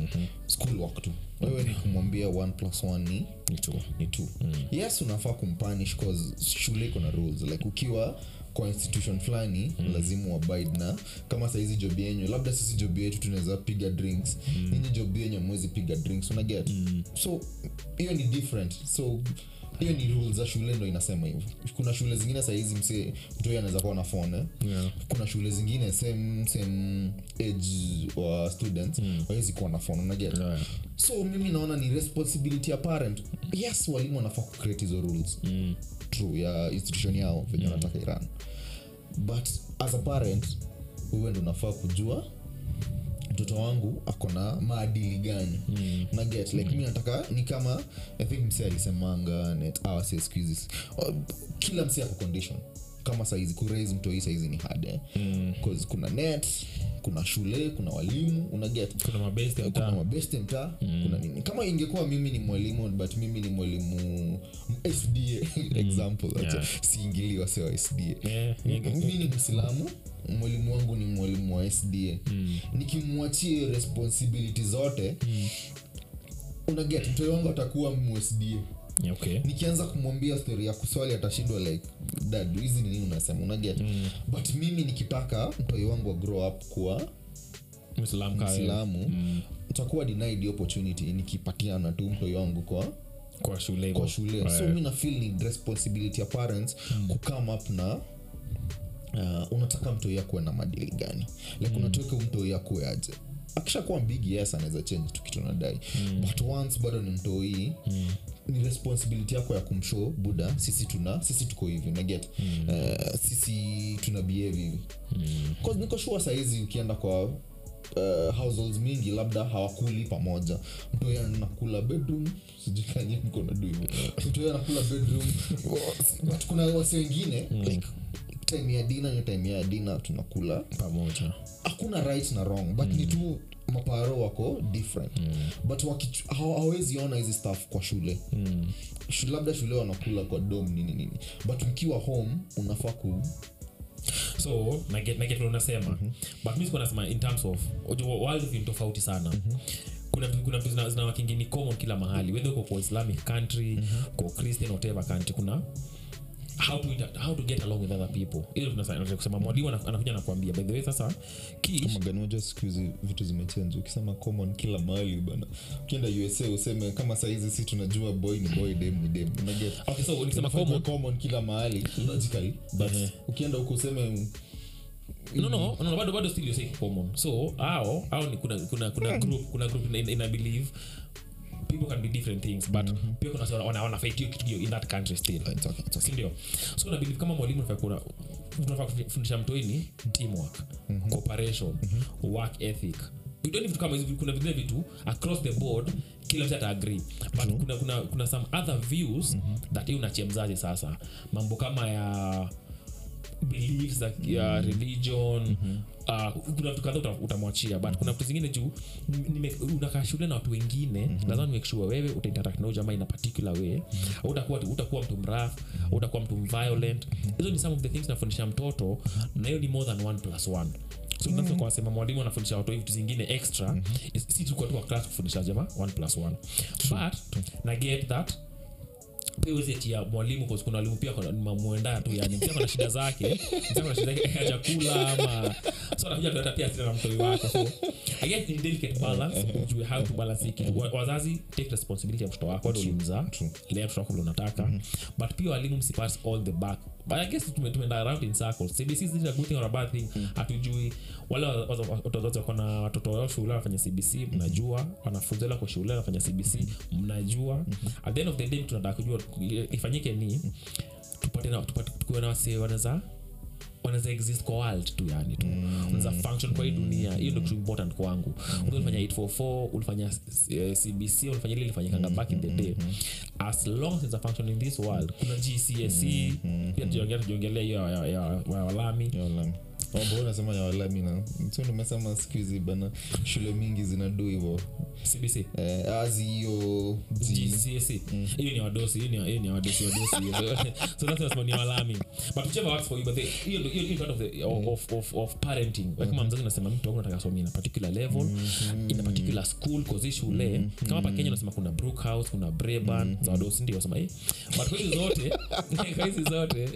School work tu. Wewe ni kumwambia one plus one ni ni two, ni two. Yes unafaa kumpanish cause shule iko na rules. Like ukiwa kwa institution fulani mm. lazima uabide na kama saizi job yenyu labda sisi job yetu tunaweza piga drinks. Mm. ninyi job yenyu amwezi piga drinks unaget mm. so hiyo ni different. So hiyo ni rules za shule ndo inasema hivyo kuna shule zingine sahizi mse mtoi anaweza kuwa na fone eh? Yeah. kuna shule zingine same same age wa students mm. wawezi kuwa na fone unaget Yeah. so mimi naona ni responsibility ya parent yes walimu wanafaa kucreate hizo rules Mm. true ya institution yao venye wanataka iran but as a parent wewe ndo unafaa kujua mtoto wangu ako na maadili gani mm. na get like mm. mi nataka ni kama i think msee alisemanga net awase skuhizi kila msee ako condition kama saizi kuraise mtoi saizi ni hard eh? mm. kuna net kuna shule kuna walimu una get kuna mabesti kuna mtaa mabeste mtaa mm. kuna nini kama ingekuwa mimi ni mwalimu but mimi ni mwalimu sda example mm. Yeah. siingili wase wa sda Yeah, mi ni msilamu mwalimu wangu ni mwalimu wa sda mm. nikimwachie responsibility zote mm. unaget mtoi wangu atakuwa msda okay nikianza kumwambia stori ya kuswali atashindwa like dad hizi ni nini unasema unaget mm. but mimi nikitaka mtoi wangu wa grow up kuwa Muislam ka mm. denied opportunity nikipatiana tu mtoi wangu kwa kwa shule kwa shule Right. so mi nafil ni responsibility ya parents mm. kucome up na uh, unataka mtoi akuwe na madili gani like mm. unataka mtoi akuwe aje akishakuwa big yes anaweza change tu kitu nadai mm. but once bado ni mtoi mm ni responsibility yako ya kumshow buda sisi tuna sisi tuko hivi naget mm. uh, sisi tuna behave hivi. Mm. niko shua sahizi ukienda kwa uh, households mingi labda hawakuli pamoja. Mtoi anakula bedroom sijikanye mko nadu hivo mtoi anakula bedroom. But kuna wasi wengine like time ya dina ni time ya dina tunakula. Pamoja. Hakuna right na wrong but ni tu maparo wako different. But wakichu- hawa- ona hizi staff kwa shule. Mm. labda shule wanakula kwa dom nini nini. But mkiwa home unafaa ku so naget naget mm-hmm. but mi sikuwa nasema in terms of world ni tofauti sana. Mm-hmm kuna vitu zina- zinawakingi ni common kila mahali. Wedhe uko kwa islamic country kwa christian whatever country kuna how to, inter- how to get along with other people. Ile tunasa- mwalimu anakuja nakwambia by the way sasa kish maganoja vitu zimechange ukisema common kila mahali bana. Ukienda usa useme kama sahizi si tunajua boy ni boy dem ni dem. Okay so Inafaa common. common kila mahali logically but Ehe. ukienda huku useme no no no bado bado still you say common. So ao au ni kuna kuna kuna group kuna group ina, ina believe people can be different things but pia kuna watu wana wana fight hiyo kitu in that country still. It's okay, it's okay. ndio so na believe kama mwalimu unafaa unafaa kufundisha mtoini teamwork cooperation work ethic. Need vitu kama hizi kuna vile vitu across the board kila mtu ata agree. But kuna, kuna, kuna some other views that hii unachia mzazi sasa? Mambo kama ya beliefs za ya religion uh, kuna vitu kadha uta- utamwachia but kuna vitu zingine juu unakaa shule na watu wengine lazima make sure wewe utainteract na huyo jamaa in a particular way utakuwa utakuwa mtu mrafu utakuwa mtu violent. Hizo ni some of the things nafundisha mtoto na hiyo ni more than one plus one. So mm. sema mwalimu anafundisha watu vitu zingine extra mm-hmm. si tulikuwa tu class kufundisha jamaa one plus one. But na get that pia huwezi mwalimu kuna walimu pia mamwenda tu yani pia kuna shida zake. Kuna shida zake ya chakula ama so anakuja kuleta pia hasira na mtoi wako. So i guess in delicate balance ujue how to balance hiki wazazi take responsibility ya mtoto wako ndio ulimzaa. lea mtoto wako unataka. But pia walimu msipass all the back but i guess tumeenda around in circles. Cbc is it a good thing or a bad thing. Hatujui. Wale wa- wa- wa- watoto wako na watoto wao shule wanafanya cbc mnajua. Wanafunzi wale wako shule wanafanya cbc mnajua. At the end of the day tunataka kujua ifanyike ni tupate na tupate tukuwe na wase wanaweza wanaweza exist kwa world tu yani tu. Unaweza function kwa hii dunia. Hiyo ndio kitu important kwangu. Mm ulifanya 844 ulifanya uh, cbc ulifanya ile ilifanyikanga back in the day. As long as it's a function in this world kuna gcsc pia tujiongea tujiongelea hiyo ya walami Oh, mbona ya walami na so nimesema siku hizi bana shule mingi zinadu hivo cbc eh, azi hiyo G- hiyo ni wadosi hiyo ni- hiyo ni wadosi wadosi so that's nasema ni walami but whichever works for you but the- hiyo hiyo part of the of, of, of parenting. Wewe kama mzazi unasema mtu wangu nataka asome in a particular level in a particular school cause shule kama hapa Kenya unasema kuna Brookhouse kuna Braeburn za wadosi ndio wasema eh. But kwa zote kwa zote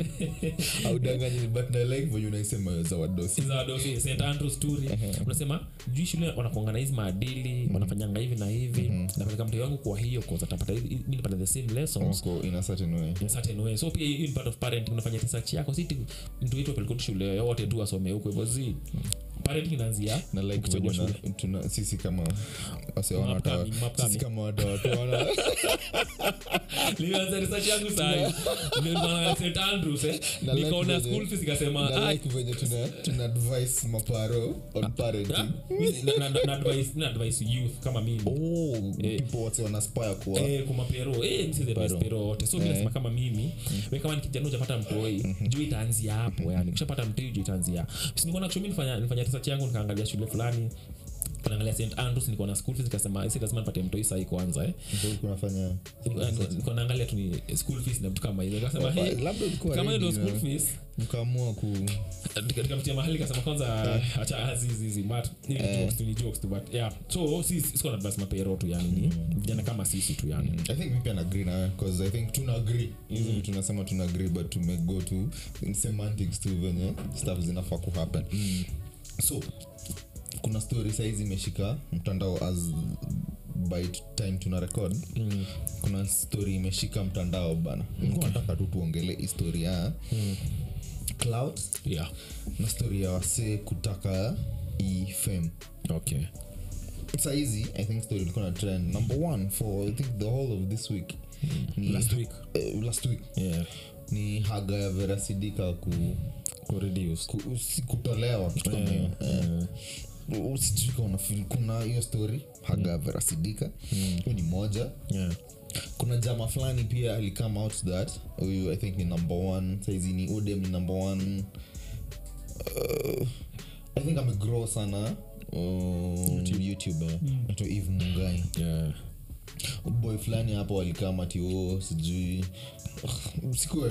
audanganyi but na like when you za za wadosi St Andrews story unasema juu shule wanakuanga na hizi maadili wanafanyanga hivi na hivi. Napeleka mtu wangu kwa hiyo cause atapata the same lessons. Wako in a certain way. In a certain way. So pia hiyo ni part of parent unafanya research yako. Si mtu wetu apeleke tu shule yote tu asome huko hivyo zi inaanzia na like ukichagua venye shule. na- tuna- sisi kama wasewana Mapkami, mapkami. sisi kama Andrews eh. Nikaona school fees ikasema ah like venye tuna tuna advice maparo on parenting. na- na- na advise na advise youth kama mimi. Oh people wase wanaspire kuwa Eh, kumapero eh, msi the best pero wote. So mi nasema kama mimi we kama kijana ujapata mtoi juu itaanzia hapo yani kushapata mtoi juu itaanzia. Sinikuona kushomi nifanya nifanya research yangu nikaangalia shule fulani naangalia st andrews niko na school fees nikasema si lazima nipate mtoi sahi kwanza eh. Niko- naangalia tu ni school fees na vitu kama hizo. Nikasema hey, labda ulikuwa kama ndio school fees. Mkaamua ku Nika- mahali kasema kwanza acha hizi hizi hizi but ni jokes tu ni jokes tu but yeah. So si si- siko na advice mapero tu yani ni vijana kama sisi tu yani. I think mi pia nagree nawe bcause i think tuna agree. Hizi vitu tunasema tuna agree but tumego to semantics tu venye stuff zinafaa kuhappen so kuna story saizi imeshika mtandao as by time tuna record. Mm. kuna story imeshika mtandao bana. Nilikuwa nataka tu tuongele historia ya cloud. Yeah. Na story ya wasee kutaka ifem okay. Saizi i think story ilikuwa na trend. Number one for i think the whole of this week. Ni Last week. uh, last week. Yeah. Ni haga ya verasidika ku, si kutolewa kitu kama hiyo stori kuna hiyo story haga verasidika. Hiyo ni moja yeah. Kuna jama fulani pia alikame out that. Huyu i think ni number one. Saizi ni odem ni number one. Uh, i think amegrow sana. Um, youtube, YouTube eh. Anaitwa eve mungai yeah boy fulani hapo walikaa matio sijui.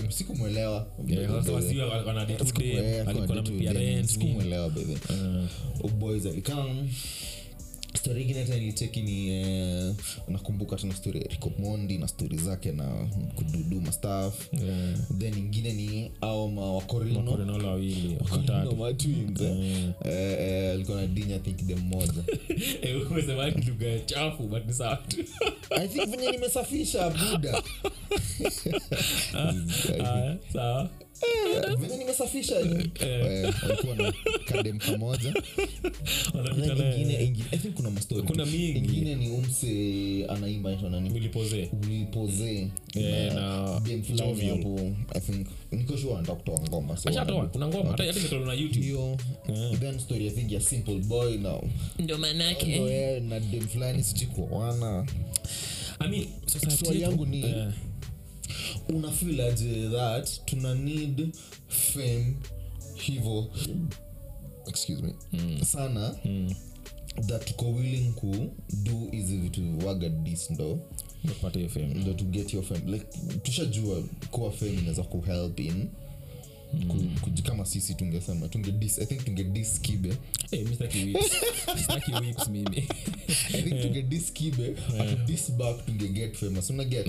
Sikumwelewa. Sikumwelewa bedhe Uh, boys alikam stori ingine hata nilicheki ni eh, nakumbuka tena stori ya rikomondi na stori zake na kududuma staff. Yeah. Then ingine ni au mawakorino makorenolo wawili Wakorino watatu. matwins eh. Eh, eh, alikuwa na dinya think dem moja Eh, umesema ni lugha chafu but ni sawa tu i think venye nimesafisha buda sawa. Eh, venye nimesafisha Eh, na kadem kamoja kuna mastori mingi. ingine ni umse anaimba nani? Ulipoze. Ulipoze. Eh, na dem fulani hapo i think. Niko anataka kutoa ngoma kuna ngoma. Hata hata imetolewa na youtube. Then story i think ya simple boy na ndio na dem fulani sijui kuoana. I mean society yangu ni- eh, una feel aje that tuna need fame hivo. Excuse me. Sana that tuko willing ku do hizi vitu ndo. Tupate hiyo fame. ndo to get your fame. Like tushajua kuwa fame inaweza kuhelp in kuji- kama sisi tungesema tunge dis i think tunge dis kibe. Eh, mimi. I think kibe back tungeget famous. Unaget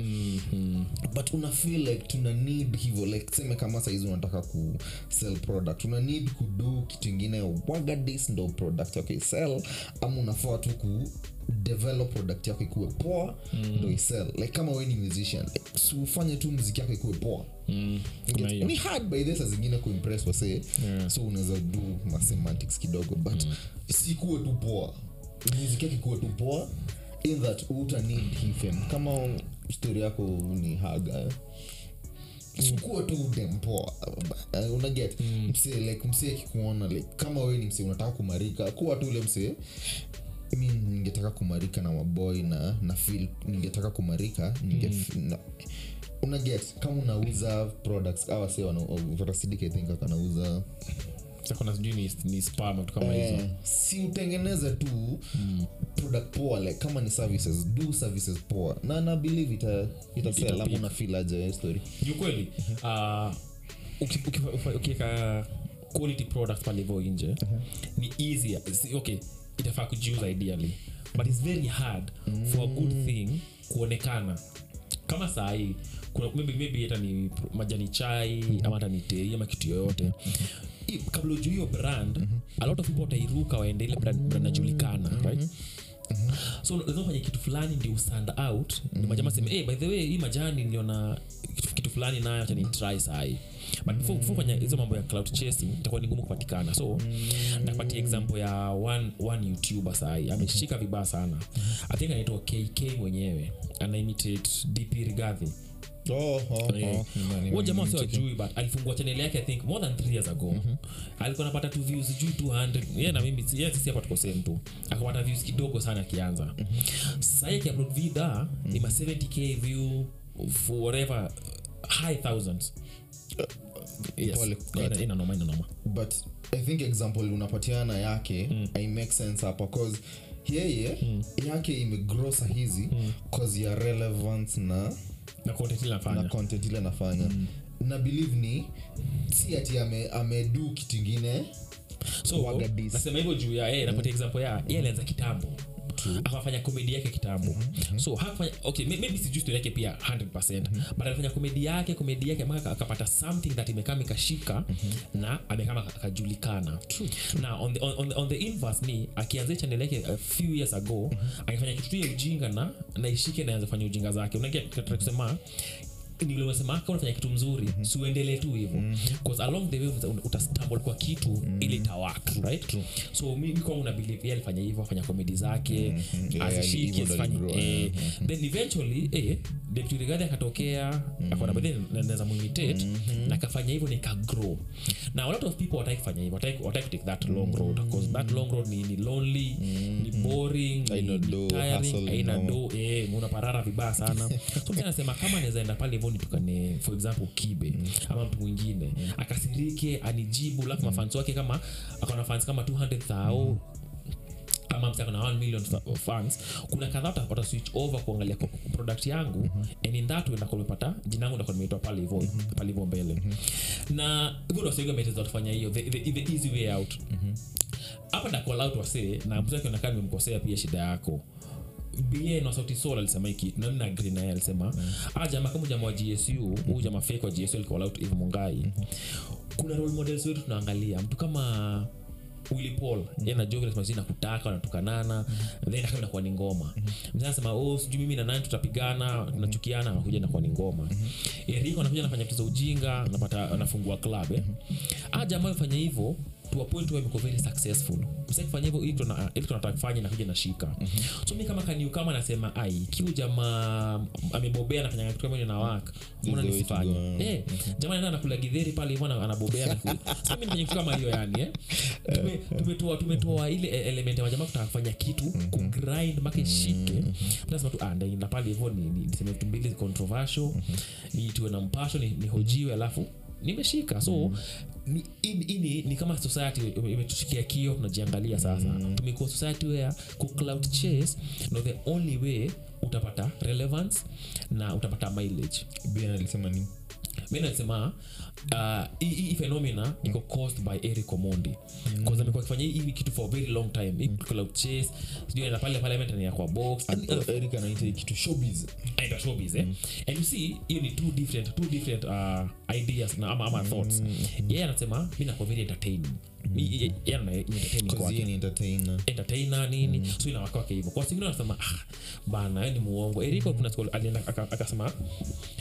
but una feel like tuna need hivyo like seme kama saizi unataka ku sell product. Una need kudu kitu ingine waga dis ndo product. Yako isell ama unafaa tu ku develop product yako ikuwe poa ndo isell. Like kama we ni musician like, si ufanye tu mziki yako ikuwe poa. Mm, Get- ni hard by this zingine kuimpress wasee Yeah. so unaweza do masemantics kidogo but sikuwe tu poa. Music yake ikuwe tu poa in that uta need hifem kama story yako ni haga eh. sikuwe tu dem uh, unaget msee like msee akikuona like kama we ni msee unataka kumarika kuwa tu ule msee mi ningetaka kumarika na maboy na na feel ningetaka kumarika ninge na, unaget kama unauza products au se varasidik i think akanauza Sasa kuna sijui ni, ni spam vitu kama hizo. Eh, si utengeneze tu product poa like kama ni services do services poa. Na na believe ita ita sell ama una feel aje story. Ni ukweli uh, uki- uki- ufa- ukiweka quality product pale hivyo nje ni easier okay itafaa kujiuza ideally. But it's very hard for a good thing kuonekana. Kama sahii maybe, maybe hata ni majani chai ama hata ni tei ama kitu yoyote. I- kabla ujuu hiyo brand a lot of people watairuka waende ile brand, brand najulikana right? So unaweza fanya kitu fulani ndio stand out. Mm. majama seme hey, by the way hii majani niliona kitu, kitu fulani nayo acha ni try sahi but before, before fanya hizo mambo ya cloud chasing itakuwa ni ngumu kupatikana. So napatia example ya one, one youtuber sahi ameshika vibaya sana. I think anaitwa kk mwenyewe anaimitate dp rigadhi oh, oh, yeah. oh, oh. jamaa but alifungua channel yake i think more than th years ago. Alikuwa napata tu views juu 200 yeye na mimi yeye sisi hapa tuko sehemu tu. Akapata views kidogo sana akianza. Yeye akiupload vida ni ma 70k view for whatever high thousands yes Pole ina ina noma ina noma but i think example unapatiana yake mm. i make sense hapa cause yeye mm. yake imegrow sahizi mm. cause ya relevance na na content ile na anafanya content ile anafanya mm. na believe ni si ati ame, amedu kitu ingine so nasema hivyo juu ya yeye napatia example ya yeye alianza kitambo akafanya komedi yake kitambo. So hakufanya okay maybe sijui stori yake pia 100% but alifanya komedi yake komedi yake mpaka akapata something that imekama ikashika na amekama akajulikana. Na on the, on, on, the, on the inverse ni akianzia channel yake a few years ago akifanya kitu ya ujinga na naishike naanza kufanya ujinga zake. Unagia kusema nilimesema kama unafanya kitu mzuri. Mm-hmm. siuendelee tu hivo bcause along the way uta- utastumble kwa kitu mm-hmm. ili tawak right? So mi kwangu na believe yeye alifanya hivyo afanya komedi zake Yeah, azishiki yeah, ndo eh, mm-hmm. then eventually eh, deputy rigadi akatokea akona bedhe naweza muimitate na akafanya hivyo nikagrow na a lot of people wataki kufanya hivyo wataki wataki that long road because that long road ni, ni lonely ni boring aina ni do, tiring do. Eh, unaparara vibaya sana. So mtu anasema kama anaweza enda pale hivyo nitukane for example kibe ama mtu mwingine akasirike anijibu alafu mafansi wake kama akona fans kama 200 thao ama msako na 1 million fa- fans kuna kadhaa wata- switch over kuangalia product yangu and in that way ndakuwa nimepata jina yangu ndakuwa nimeitoa pale hivyo pale hivyo mbele na hivyo ndio sasa wameteza kufanya hiyo the, the, the easy way out. Hapa ndakual out wasee na mtu wake anakaa nimemkosea pia shida yako. Ba na sauti sol alisema hiki na mimi na agree naye alisema mm. ah jamaa kama jamaa wa gsu huu jamaa fake wa gsu alikuwa out Eve mungai. Kuna role models wetu tunaangalia mtu kama Willy Paul. Yeye na Jovi anasema sisi nakutaka wanatukanana. Then inakuwa ni ngoma. Mzee anasema oh sijui mimi na nani tutapigana tunachukiana anakuja inakuwa ni ngoma. Eriko anakuja anafanya vitu za ujinga anapata anafungua club eh. Ah jamaa fanya hivyo to a point where imekuwa very successful. Msee kufanya hivyo ili tuna ili tunataka kufanya nakuja nashika so mimi kama kaniu kama nasema ai kiu jamaa amebobea anafanya kitu kama hiyo na waka mbona nisifanye? eh jamaa anaenda anakula githeri pale hivyo anabobea na sasa mimi nifanye kitu kama hiyo yani eh Tume- tumetoa tumetoa ile e- element ya jamaa kutaka kufanya kitu kugrind mpaka ishike. Nasema tu ah ndaenda pale hivyo ni ni- niseme vitu mbili controversial niitiwe na mpasho ni- nihojiwe alafu nimeshika so ni, ini, ini, ni kama society ime- imetushikia kio tunajiangalia sasa. Tumekuwa society where ku cloud chase no the only way utapata relevance na utapata mileage. Ben alisema nini mi nasema uh, hii hii phenomena iko caused by eric omondi. Bcause amekuwa akifanya hii kitu for a very long time. Hii cloud chase sijui anaenda pale pale ametania kwa box. Uh, eric anaita hii kitu showbiz. Aenda showbiz eh? and you see hiyo ni two different two different uh, ideas na ama, ama thoughts. Yeye anasema mi nakuwa very entertaining Ni entertainer. Entertainer nini? Mm. so inawaka wake hivyo. Kwa singine anasema ah, bana ni muongo. Eriko kuna siku alienda akasema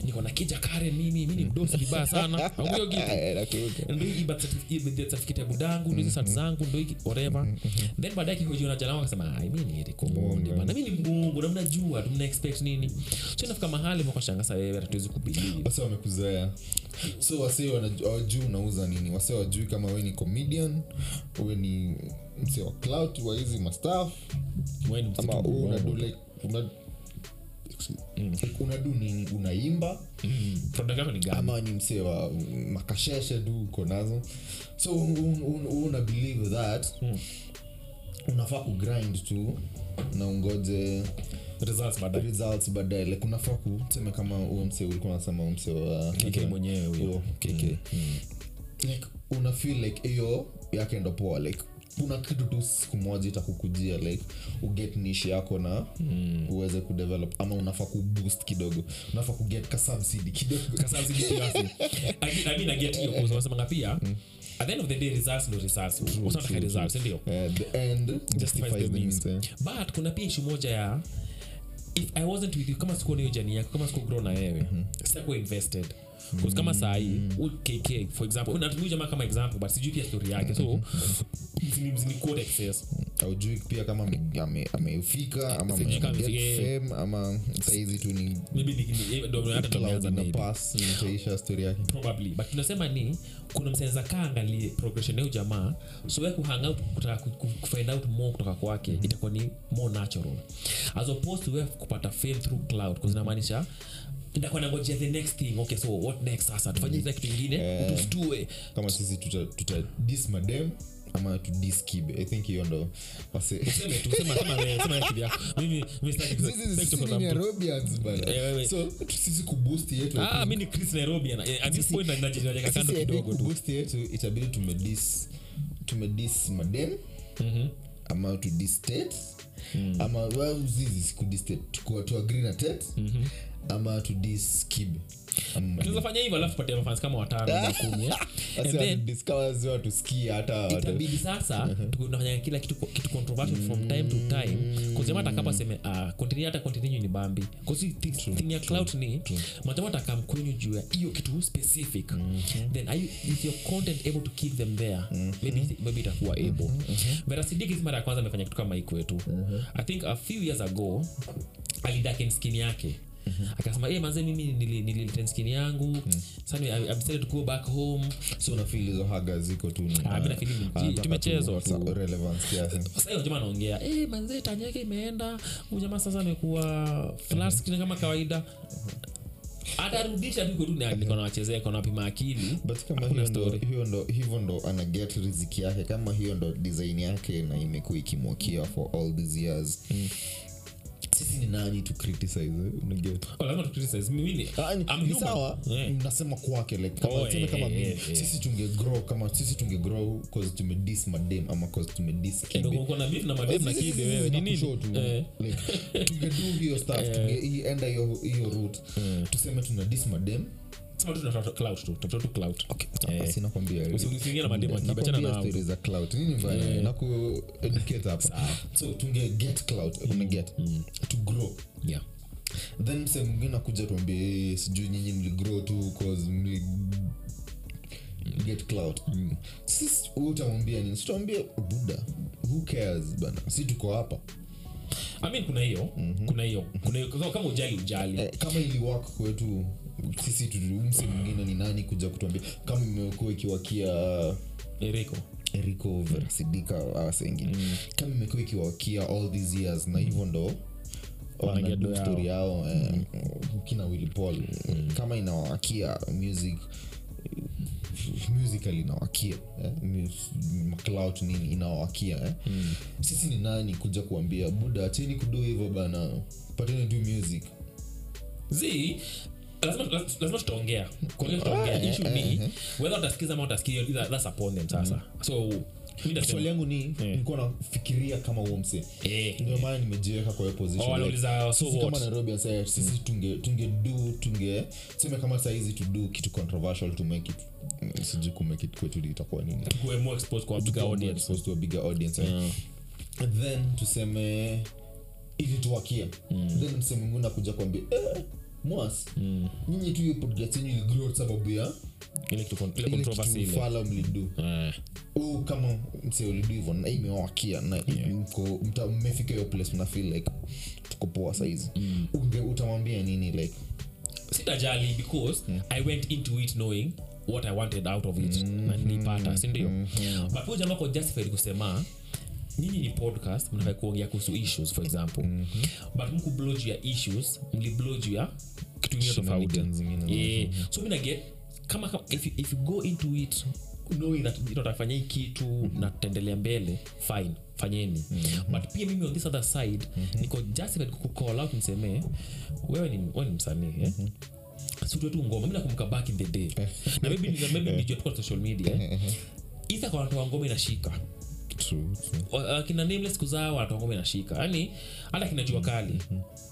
niko na kija karen mimi mi ni mdosi vibaya sana. Auyo kitu ndo hii birth certificate- hii birth certificate ya budangu ndo hizi sat zangu ndo hiki whatever. Then baadaye kihojiwa jana akasema ai mi ni Eric Omondi bana mi ni mungu na mnajua tu mna expect nini? So inafika mahali mwakashanga sasa wewe hatuwezi kubelieve wase wamekuzoea. So wase wanaju- unauza nini. Wase wajui kama we ni comedian we ni mse wa clout wa hizi mastaf. Ama unadu like una like unadu nini? Unaimba? Mm, ama ni msee wa makasheshe tu uko nazo. So un- un- un- una believe that. Unafaa kugrind tu na ungoje results baadaye. results baadaye. Like unafaa kuseme kama huo msee ulikuwa nasema msee wa KK mwenyewe huyo. huyo kk like una feel like hiyo yake ndo poa like kuna kitu tu siku moja itakukujia like uget nish yako na mm. uweze kudevelop ama unafaa kuboost kidogo. Unafaa kuget kasubsidi kidogo. Kasabsidi kiasi. I- I mean, I get hiyo cause wasemanga pia at the end of the day results no results. Usataka results ndio uh, the end justifies the means. means eh. but kuna pia issue moja ya if i wasn't with you kama sikuona hiyo jani yako kama sikugrow na wewe sitakuwa invested Because kama sahii kk for example natumia jamaa kama example but sijui pia story yake so quote excess. Aujui pia kama ame- ame- ameufika ama Sijui kama get amefika, fame ama saizi tu ni maybe ni- ni- ndo hata cloud tumeanza ina maybe. pass itaisha story yake. Probably. But tunasema ni kuna msenza kaa angalie progression yao jamaa so we kuhang kutaka ku- ku- kufind out more kutoka kwake itakuwa ni more natural. As opposed to we kupata fame through cloud kuzinamaanisha nangojea the next thing. Okay so what next? Sasa tufanye mm. kitu ingine utustue kama sisi tuta, tuta dis madem ama tu dis kibe i think hiyo ndo Sisi- chris kidogo yetu itabidi tumedis tumedis madem ama to dis state ama well, zizi sikudis state tuko tu agree na tet ama to dis kibe Ama. Madem. tunaweza fanya hivyo alafu patia mafans kama watano ama kumi. Watusikie sasa tunafanya kila kitu kitu controversial from time to time. Kuzema atakapa seme ah, continue hata continue ni bambi. Thing ya cloud ni majama atakam kwenyu juu ya hiyo kitu specific then are you, is your content able to keep them there? Maybe maybe itakuwa able. Mm-hmm. si mara ya kwanza amefanya kitu kama hii kwetu. I think a few years ago alidaken skin yake akasema hey, manze mimi nili- nililiten skin yangu. Mm. Decided back home. So nafil hizo haga ziko tu Ah, tumechezwa jamaa anaongea eh manze tanyeke imeenda. Huyu jamaa sasa amekuwa flat screen kama kawaida. Atarudisha tu iko tu na- niko nawachezea iko napima akili. But kama hiyo ndo, hiyo ndo hivyo ndo ana get riziki yake kama hiyo ndo design yake na imekuwa ikimwakia for all these years sisi ni nani tu criticize. Mimi ni- ni- I'm ni human. sawa Eh. nasema kwake like kama Oh, eh, kama eh, eh, eh. sisi tunge grow kama sisi tunge grow cause tumedis madem ama cause tumedis Eh, Eh. like, tungedo hiyo tungeenda route tuseme tuna dis madem Eh. Basi nakwambia Usi- usiingie na madem akiba, achana Nakwambia nao. to grow. Yeah. Then mse mwingine akuja tuambie "Eh, sijui nyinyi mligrow tu mli get clout sisi utamwambia nini? Sitamwambia buda who cares bana? Si tuko hapa. I mean kuna hiyo. Kuna hiyo. Kuna hiyo. Kama- kama ujali ujali. Eh, kama ili work kwetu sisi tumse mwingine ni nani kuja kutuambia? Kama imekuwa ikiwakia eriko. Eriko verasidika awase wengine kama imekuwa ikiwakia all these years na hivyo ndo do yao. story yao eh, kina willy paul. Kama inawakia music musical inawakia eh, maclout nini inawakia eh. sisi ni nani kuja kuambia buda acheni kudo hivyo bana pateni tu music. Z lazima lazima tutaongea kuongea tutaongea issue ni whether utasikiza ama utasikia that's upon them sasa. So swali yangu ni nikuwa nafikiria kama huo mse eh. Ndio maana nimejiweka kwa Oh, so nairobi sisi tunge tunge do tunge seme kama sahizi tudu kitu controversial to make it mm, sijui kumake it kwetu itakuwa nini. Kuwe more exposed kwa bigger audience. exposed to a bigger audience eh. And then tuseme ilituwakia then mseme mwingine akuja kuambia eh, mwas nyinyi tu hiyo podcast yenyu iligrow sababu ya? Ile kitu con- ile ile controversy kitu ile. fala mlidu. Eh. u kama mse ulidu hivo na imewakia na mko- mta- mmefika hiyo place mna feel like tukopoa saizi. Unge- utamwambia nini like? Sitajali because i went into it knowing what i wanted out of it. Na nilipata sindio but huyu jamaa ko justified kusema nyinyi ni podcast mnafaa kuongea kuhusu issues for example. But mkublo juu ya issues mliblo juu ya kitu ingine tofauti. yeah. so mi naget kama, kama if, you, if you go into it knowing that you know, tafanya hii kitu na tutaendelea mbele fine fanyeni. But pia mimi on this other side niko justified kucall out nisemee wewe ni, ni msanii eh? situe tu ngoma mi nakumbuka back in the day. Na maybe maybe nijua tuko social media eh? either kwa wanatoa ngoma inashika Wa- uh, nameless siku zao wanatoa ngoma inashika. Yani hata kina jua kali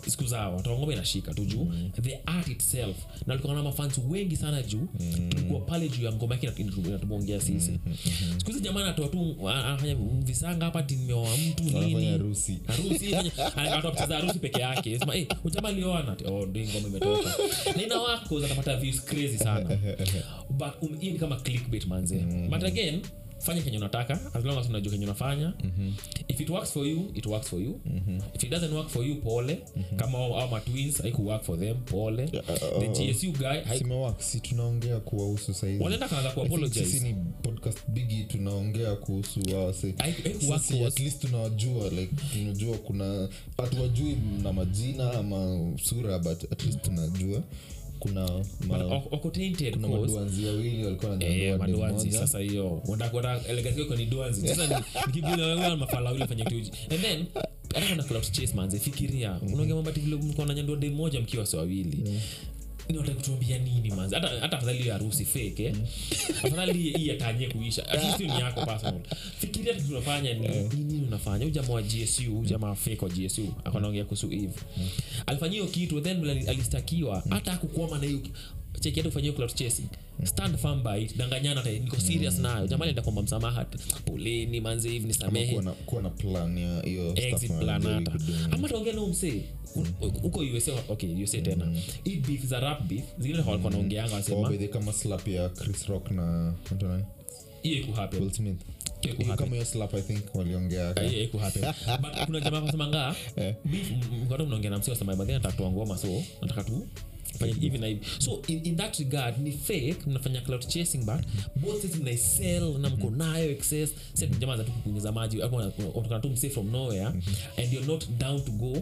siku zao ngoma inashika tu juu. The art itself. Na alikuwa na mafans wengi sana juu. Tulikuwa pale juu ya ngoma yake inatu- inatumuongea sisi. Siku hizi jamaa anatoa tu anafanya visanga hapa ti mtu nini? harusi. Harusi anatoa harusi peke yake. Sema hey, ujamaa alioana oh ndio ngoma imetoka. Na ina wako atapata views crazy sana. But um, ni kama clickbait manze. But again fanya kenye unataka as long as unajua kenye unafanya. If it works for you it works for you. If it doesn't work for you pole. Kama au matwins haiku work for them pole. The gsu guy si tunaongea kuwahusu saizi. Wanaenda kaanza I think sisi ni podcast bigi tunaongea kuhusu wawase Haiku- haiku sisi at least tunawajua like tunajua kuna hatuwajui na majina ama sura but at least tunajua. kuna Kuna maduanzi wawili Eh, sasa hiyo legacy ni duanzi. Sasa ni- mafala wile fanya kitu and then hata kuna clout chase manze fikiria. Unaongea mambo ati vile mko na nyando dem moja mkiwa si wawili kutuambia nini manzi hata hata afadhali hiyo harusi fake eh? Afadhali hii- hii atanye kuisha. At least ni yako personal. Fikiria kitu unafanya ni ni nini unafanya? Huyu jamaa wa GSU huyu jamaa fake wa GSU akanaongea kuhusu Eve. Alifanyia hiyo kitu then alistakiwa hata hakukwama na hiyo cheki hata ufanyie chasing stand firm by it danganyana hata niko serious nayo. Jamaa alienda kuomba msamaha poleni manze hivi nisamehe. Kuwa na, kuwa na plan ya hiyo exit plan hata. ama tuongee na umsee huko usa okay usa tena. Hii beef za rap beef zingine walikuwa Oh, wanasema. kama slap ya chris rock na mtu nani? hiyo ikuhappen Will Smith. kama hiyo slap i think waliongea. Kuna jamaa kasema mkata mnaongea na wasema nataka so nataka tu fanye hivi na hivi so in, in that regard ni fake mnafanya cloud chasing but both sides mnaisell na mko nayo excess. Set jamaa za tu kupunguza maji unataka tu msee from nowhere and you're not down to go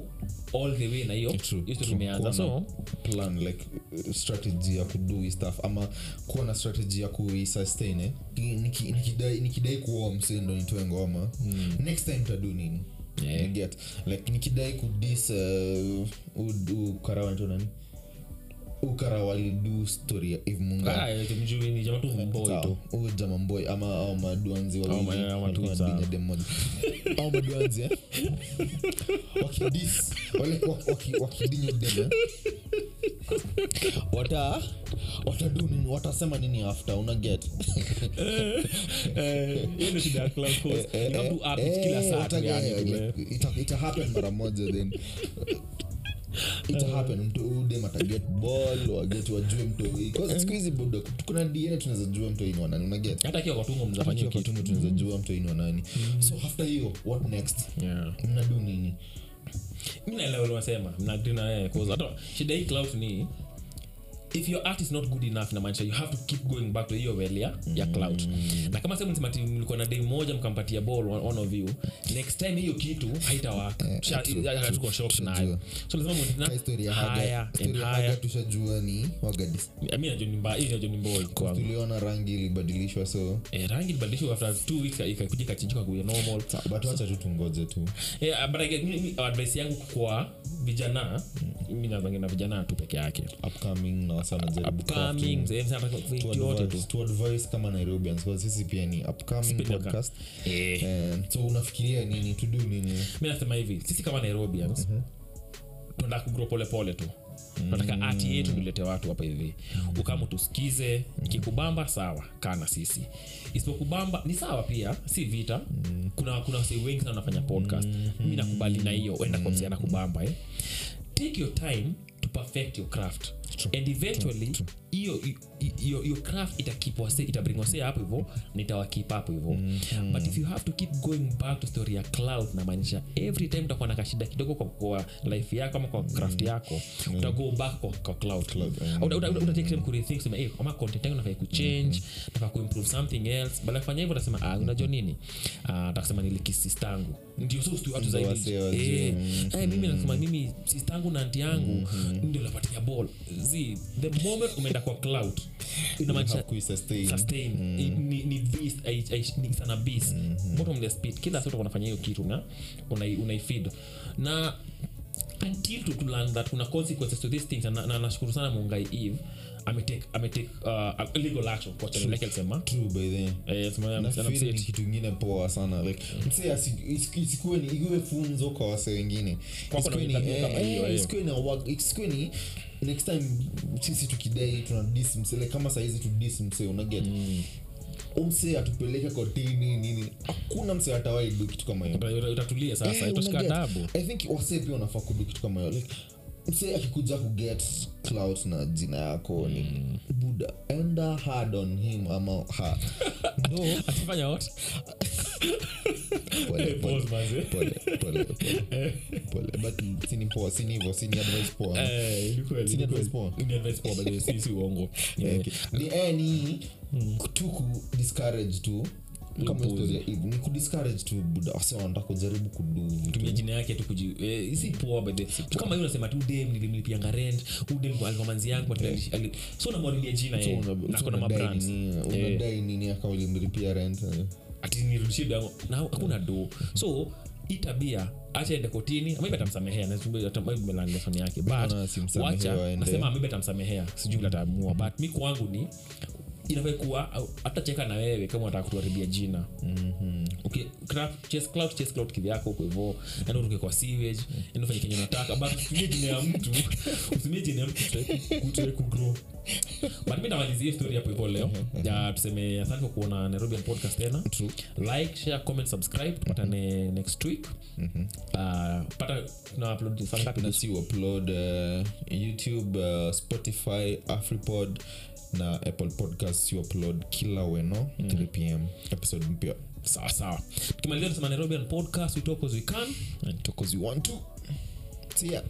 all the way na hiyo. Hiyo true. so plan like strategy ya kudu stuff ama kuwa na strategy ya kuisustain eh? Niki- nikidai nikidai kuoa msee ndo nitoe ngoma. Next time tadu nini? Yeah. Get like nikidai kudis uh, u- ukara wanaitwa nani ukara walidu story ya eve munga ah mboy ama au maduanzi Au ma- au wakidis wata watadu nini? Watasema nini after? Ya mara moja then ita happen mtu udem waget wajue mtoi Cause siku hizi budo kuna dna tunaweza jua mtoi wanani unaget? Hata akiwa kwa tungo mnafanyia Tukiwa kitu. katumu tunaweza jua mtoi wanani so after hiyo what next? Yeah. Mnadu nini? Mi naelewa unasema mnagree na wewe shida hii cloud ni if your art is not good enough inamaanisha you have to keep going back to hiyo well ya, ya cloud. Na kama sehemu msimati mlikuwa na day moja mkampatia ball one, one of you next time hiyo kitu haitawaka. Tuko shocked nayo. so lazima tushajua ni wagadis mi najua ni mbaya hii najua ni mbaya kwangu. tuliona rangi ilibadilishwa so eh, rangi ilibadilishwa after two weeks ikakuja ikachinjika kuya normal. But wacha tu tungoje tu. Eh, but mi- mi- advice yangu kwa vijana mi nazangi na vijana tu peke yake. Upcoming na wasa wanajaribu upcoming crafting. mzee, mzee anataka To vitu yote tu advise- to kama nairobians sisi pia ni upcoming podcast. Eh, Eh, so unafikiria nini to nini? Mi nasema hivi sisi kama nairobians tunataka kugro polepole tu. Tunataka ati yetu tulete watu hapa hivi. Ukamu tusikize kikubamba sawa kaa na sisi. Isipokubamba ni sawa pia si vita. Kuna kuna wasi wengi sana wanafanya podcast. Mi nakubali na hiyo enda kwa msiana kubamba eh. take your time to perfect your craft. And eventually hiyo hiyo hiyo craft itakip wase itabring wase hapo hivyo nitawakip hapo hivyo but if you have to keep going back to story ya cloud namaanisha every time utakuwa na kashida kidogo kwa, kwa life yako ama kwa craft yako utago back kwa, kwa cloud, uta- uta- utatake time kurethink sema hey, kama content yangu nafaa kuchange nafaa kuimprove something else. Baada kufanya hivyo utasema ah unajua nini? Ah utasema nilikisistangu ndio so watu zaidi. Eh eh, mimi nasema mimi sistangu na anti yangu ndio unapatia ball. Z the moment umeenda kwa ai- ni sana beast. Bottom of speed. Kila siku unafanya hiyo kitu na unaifid una na until to, to learn that kuna consequences to these things na, na na sana mungai eve ametake ametake uh, legal action kwa channel yake alisema true by then eh sema nafikiri ni kitu ingine poa sana like msee isikuwe ni iwe funzo kwa wase wengine. Isikuwe ni- eh, eh, isikuwe ni isikuwe ni next time sisi tukidai tuna dis mse kama saizi tu dis mse unaget umse atupeleke kotini nini hakuna mse atawaidu kitu kama hiyo. Uta- utatulia sasa itashika adabu. I think wasee pia wanafaa kudu kitu kama hiyo like mse akikuja kuget clout na jina yako ni buda enda hard on him ama ha no. Akifanya what? Pole, pole, pole, pole, pole. Pole. but sini poa sini hivo sini advice poa ni advice poa? Ni advice poa, by the way, si- si uongo ni eh, ni tu ku discourage tu kama ya Eve, ni ku tu wase wanataka kujaribu kutumia jina yake tu kuji eh, si poa by the tu kama hiyo unasema tu dem nilimlipianga rent udem alikuwa manzi yangu ali- ali- so unamwarilia jina yeye una- na kuna mabrands Eh. unadai nini akawa ulimlipia rent eh. ati nirudishie dango na hakuna do. So hii tabia acha ende kotini maybe atamsamehea na yake. But wacha nasema maybe atamsamehea sijui vile ataamua but mi kwangu ni inafai kuwa hatacheka na wewe kama unataka kutuharibia jina. Okay, cloud kivyako huko enda uruke kwa sewage ufanye kenye unataka. But usitumie jina ya mtu. Usitumie jina ya mtu kugrow but mi story hapo hivo leo. Ja, tuseme asante kwa kuona nairobian podcast tena. Like share comment subscribe. Tupatane next week. Uh, pata tuna upload saa na si upload uh, youtube uh, spotify afripod na apple podcast you upload kila weno 3 pm episode mpya. Sawa sawa. Tukimalizia tunasema nairobian podcast we talk as we can and talk as you want to. See ya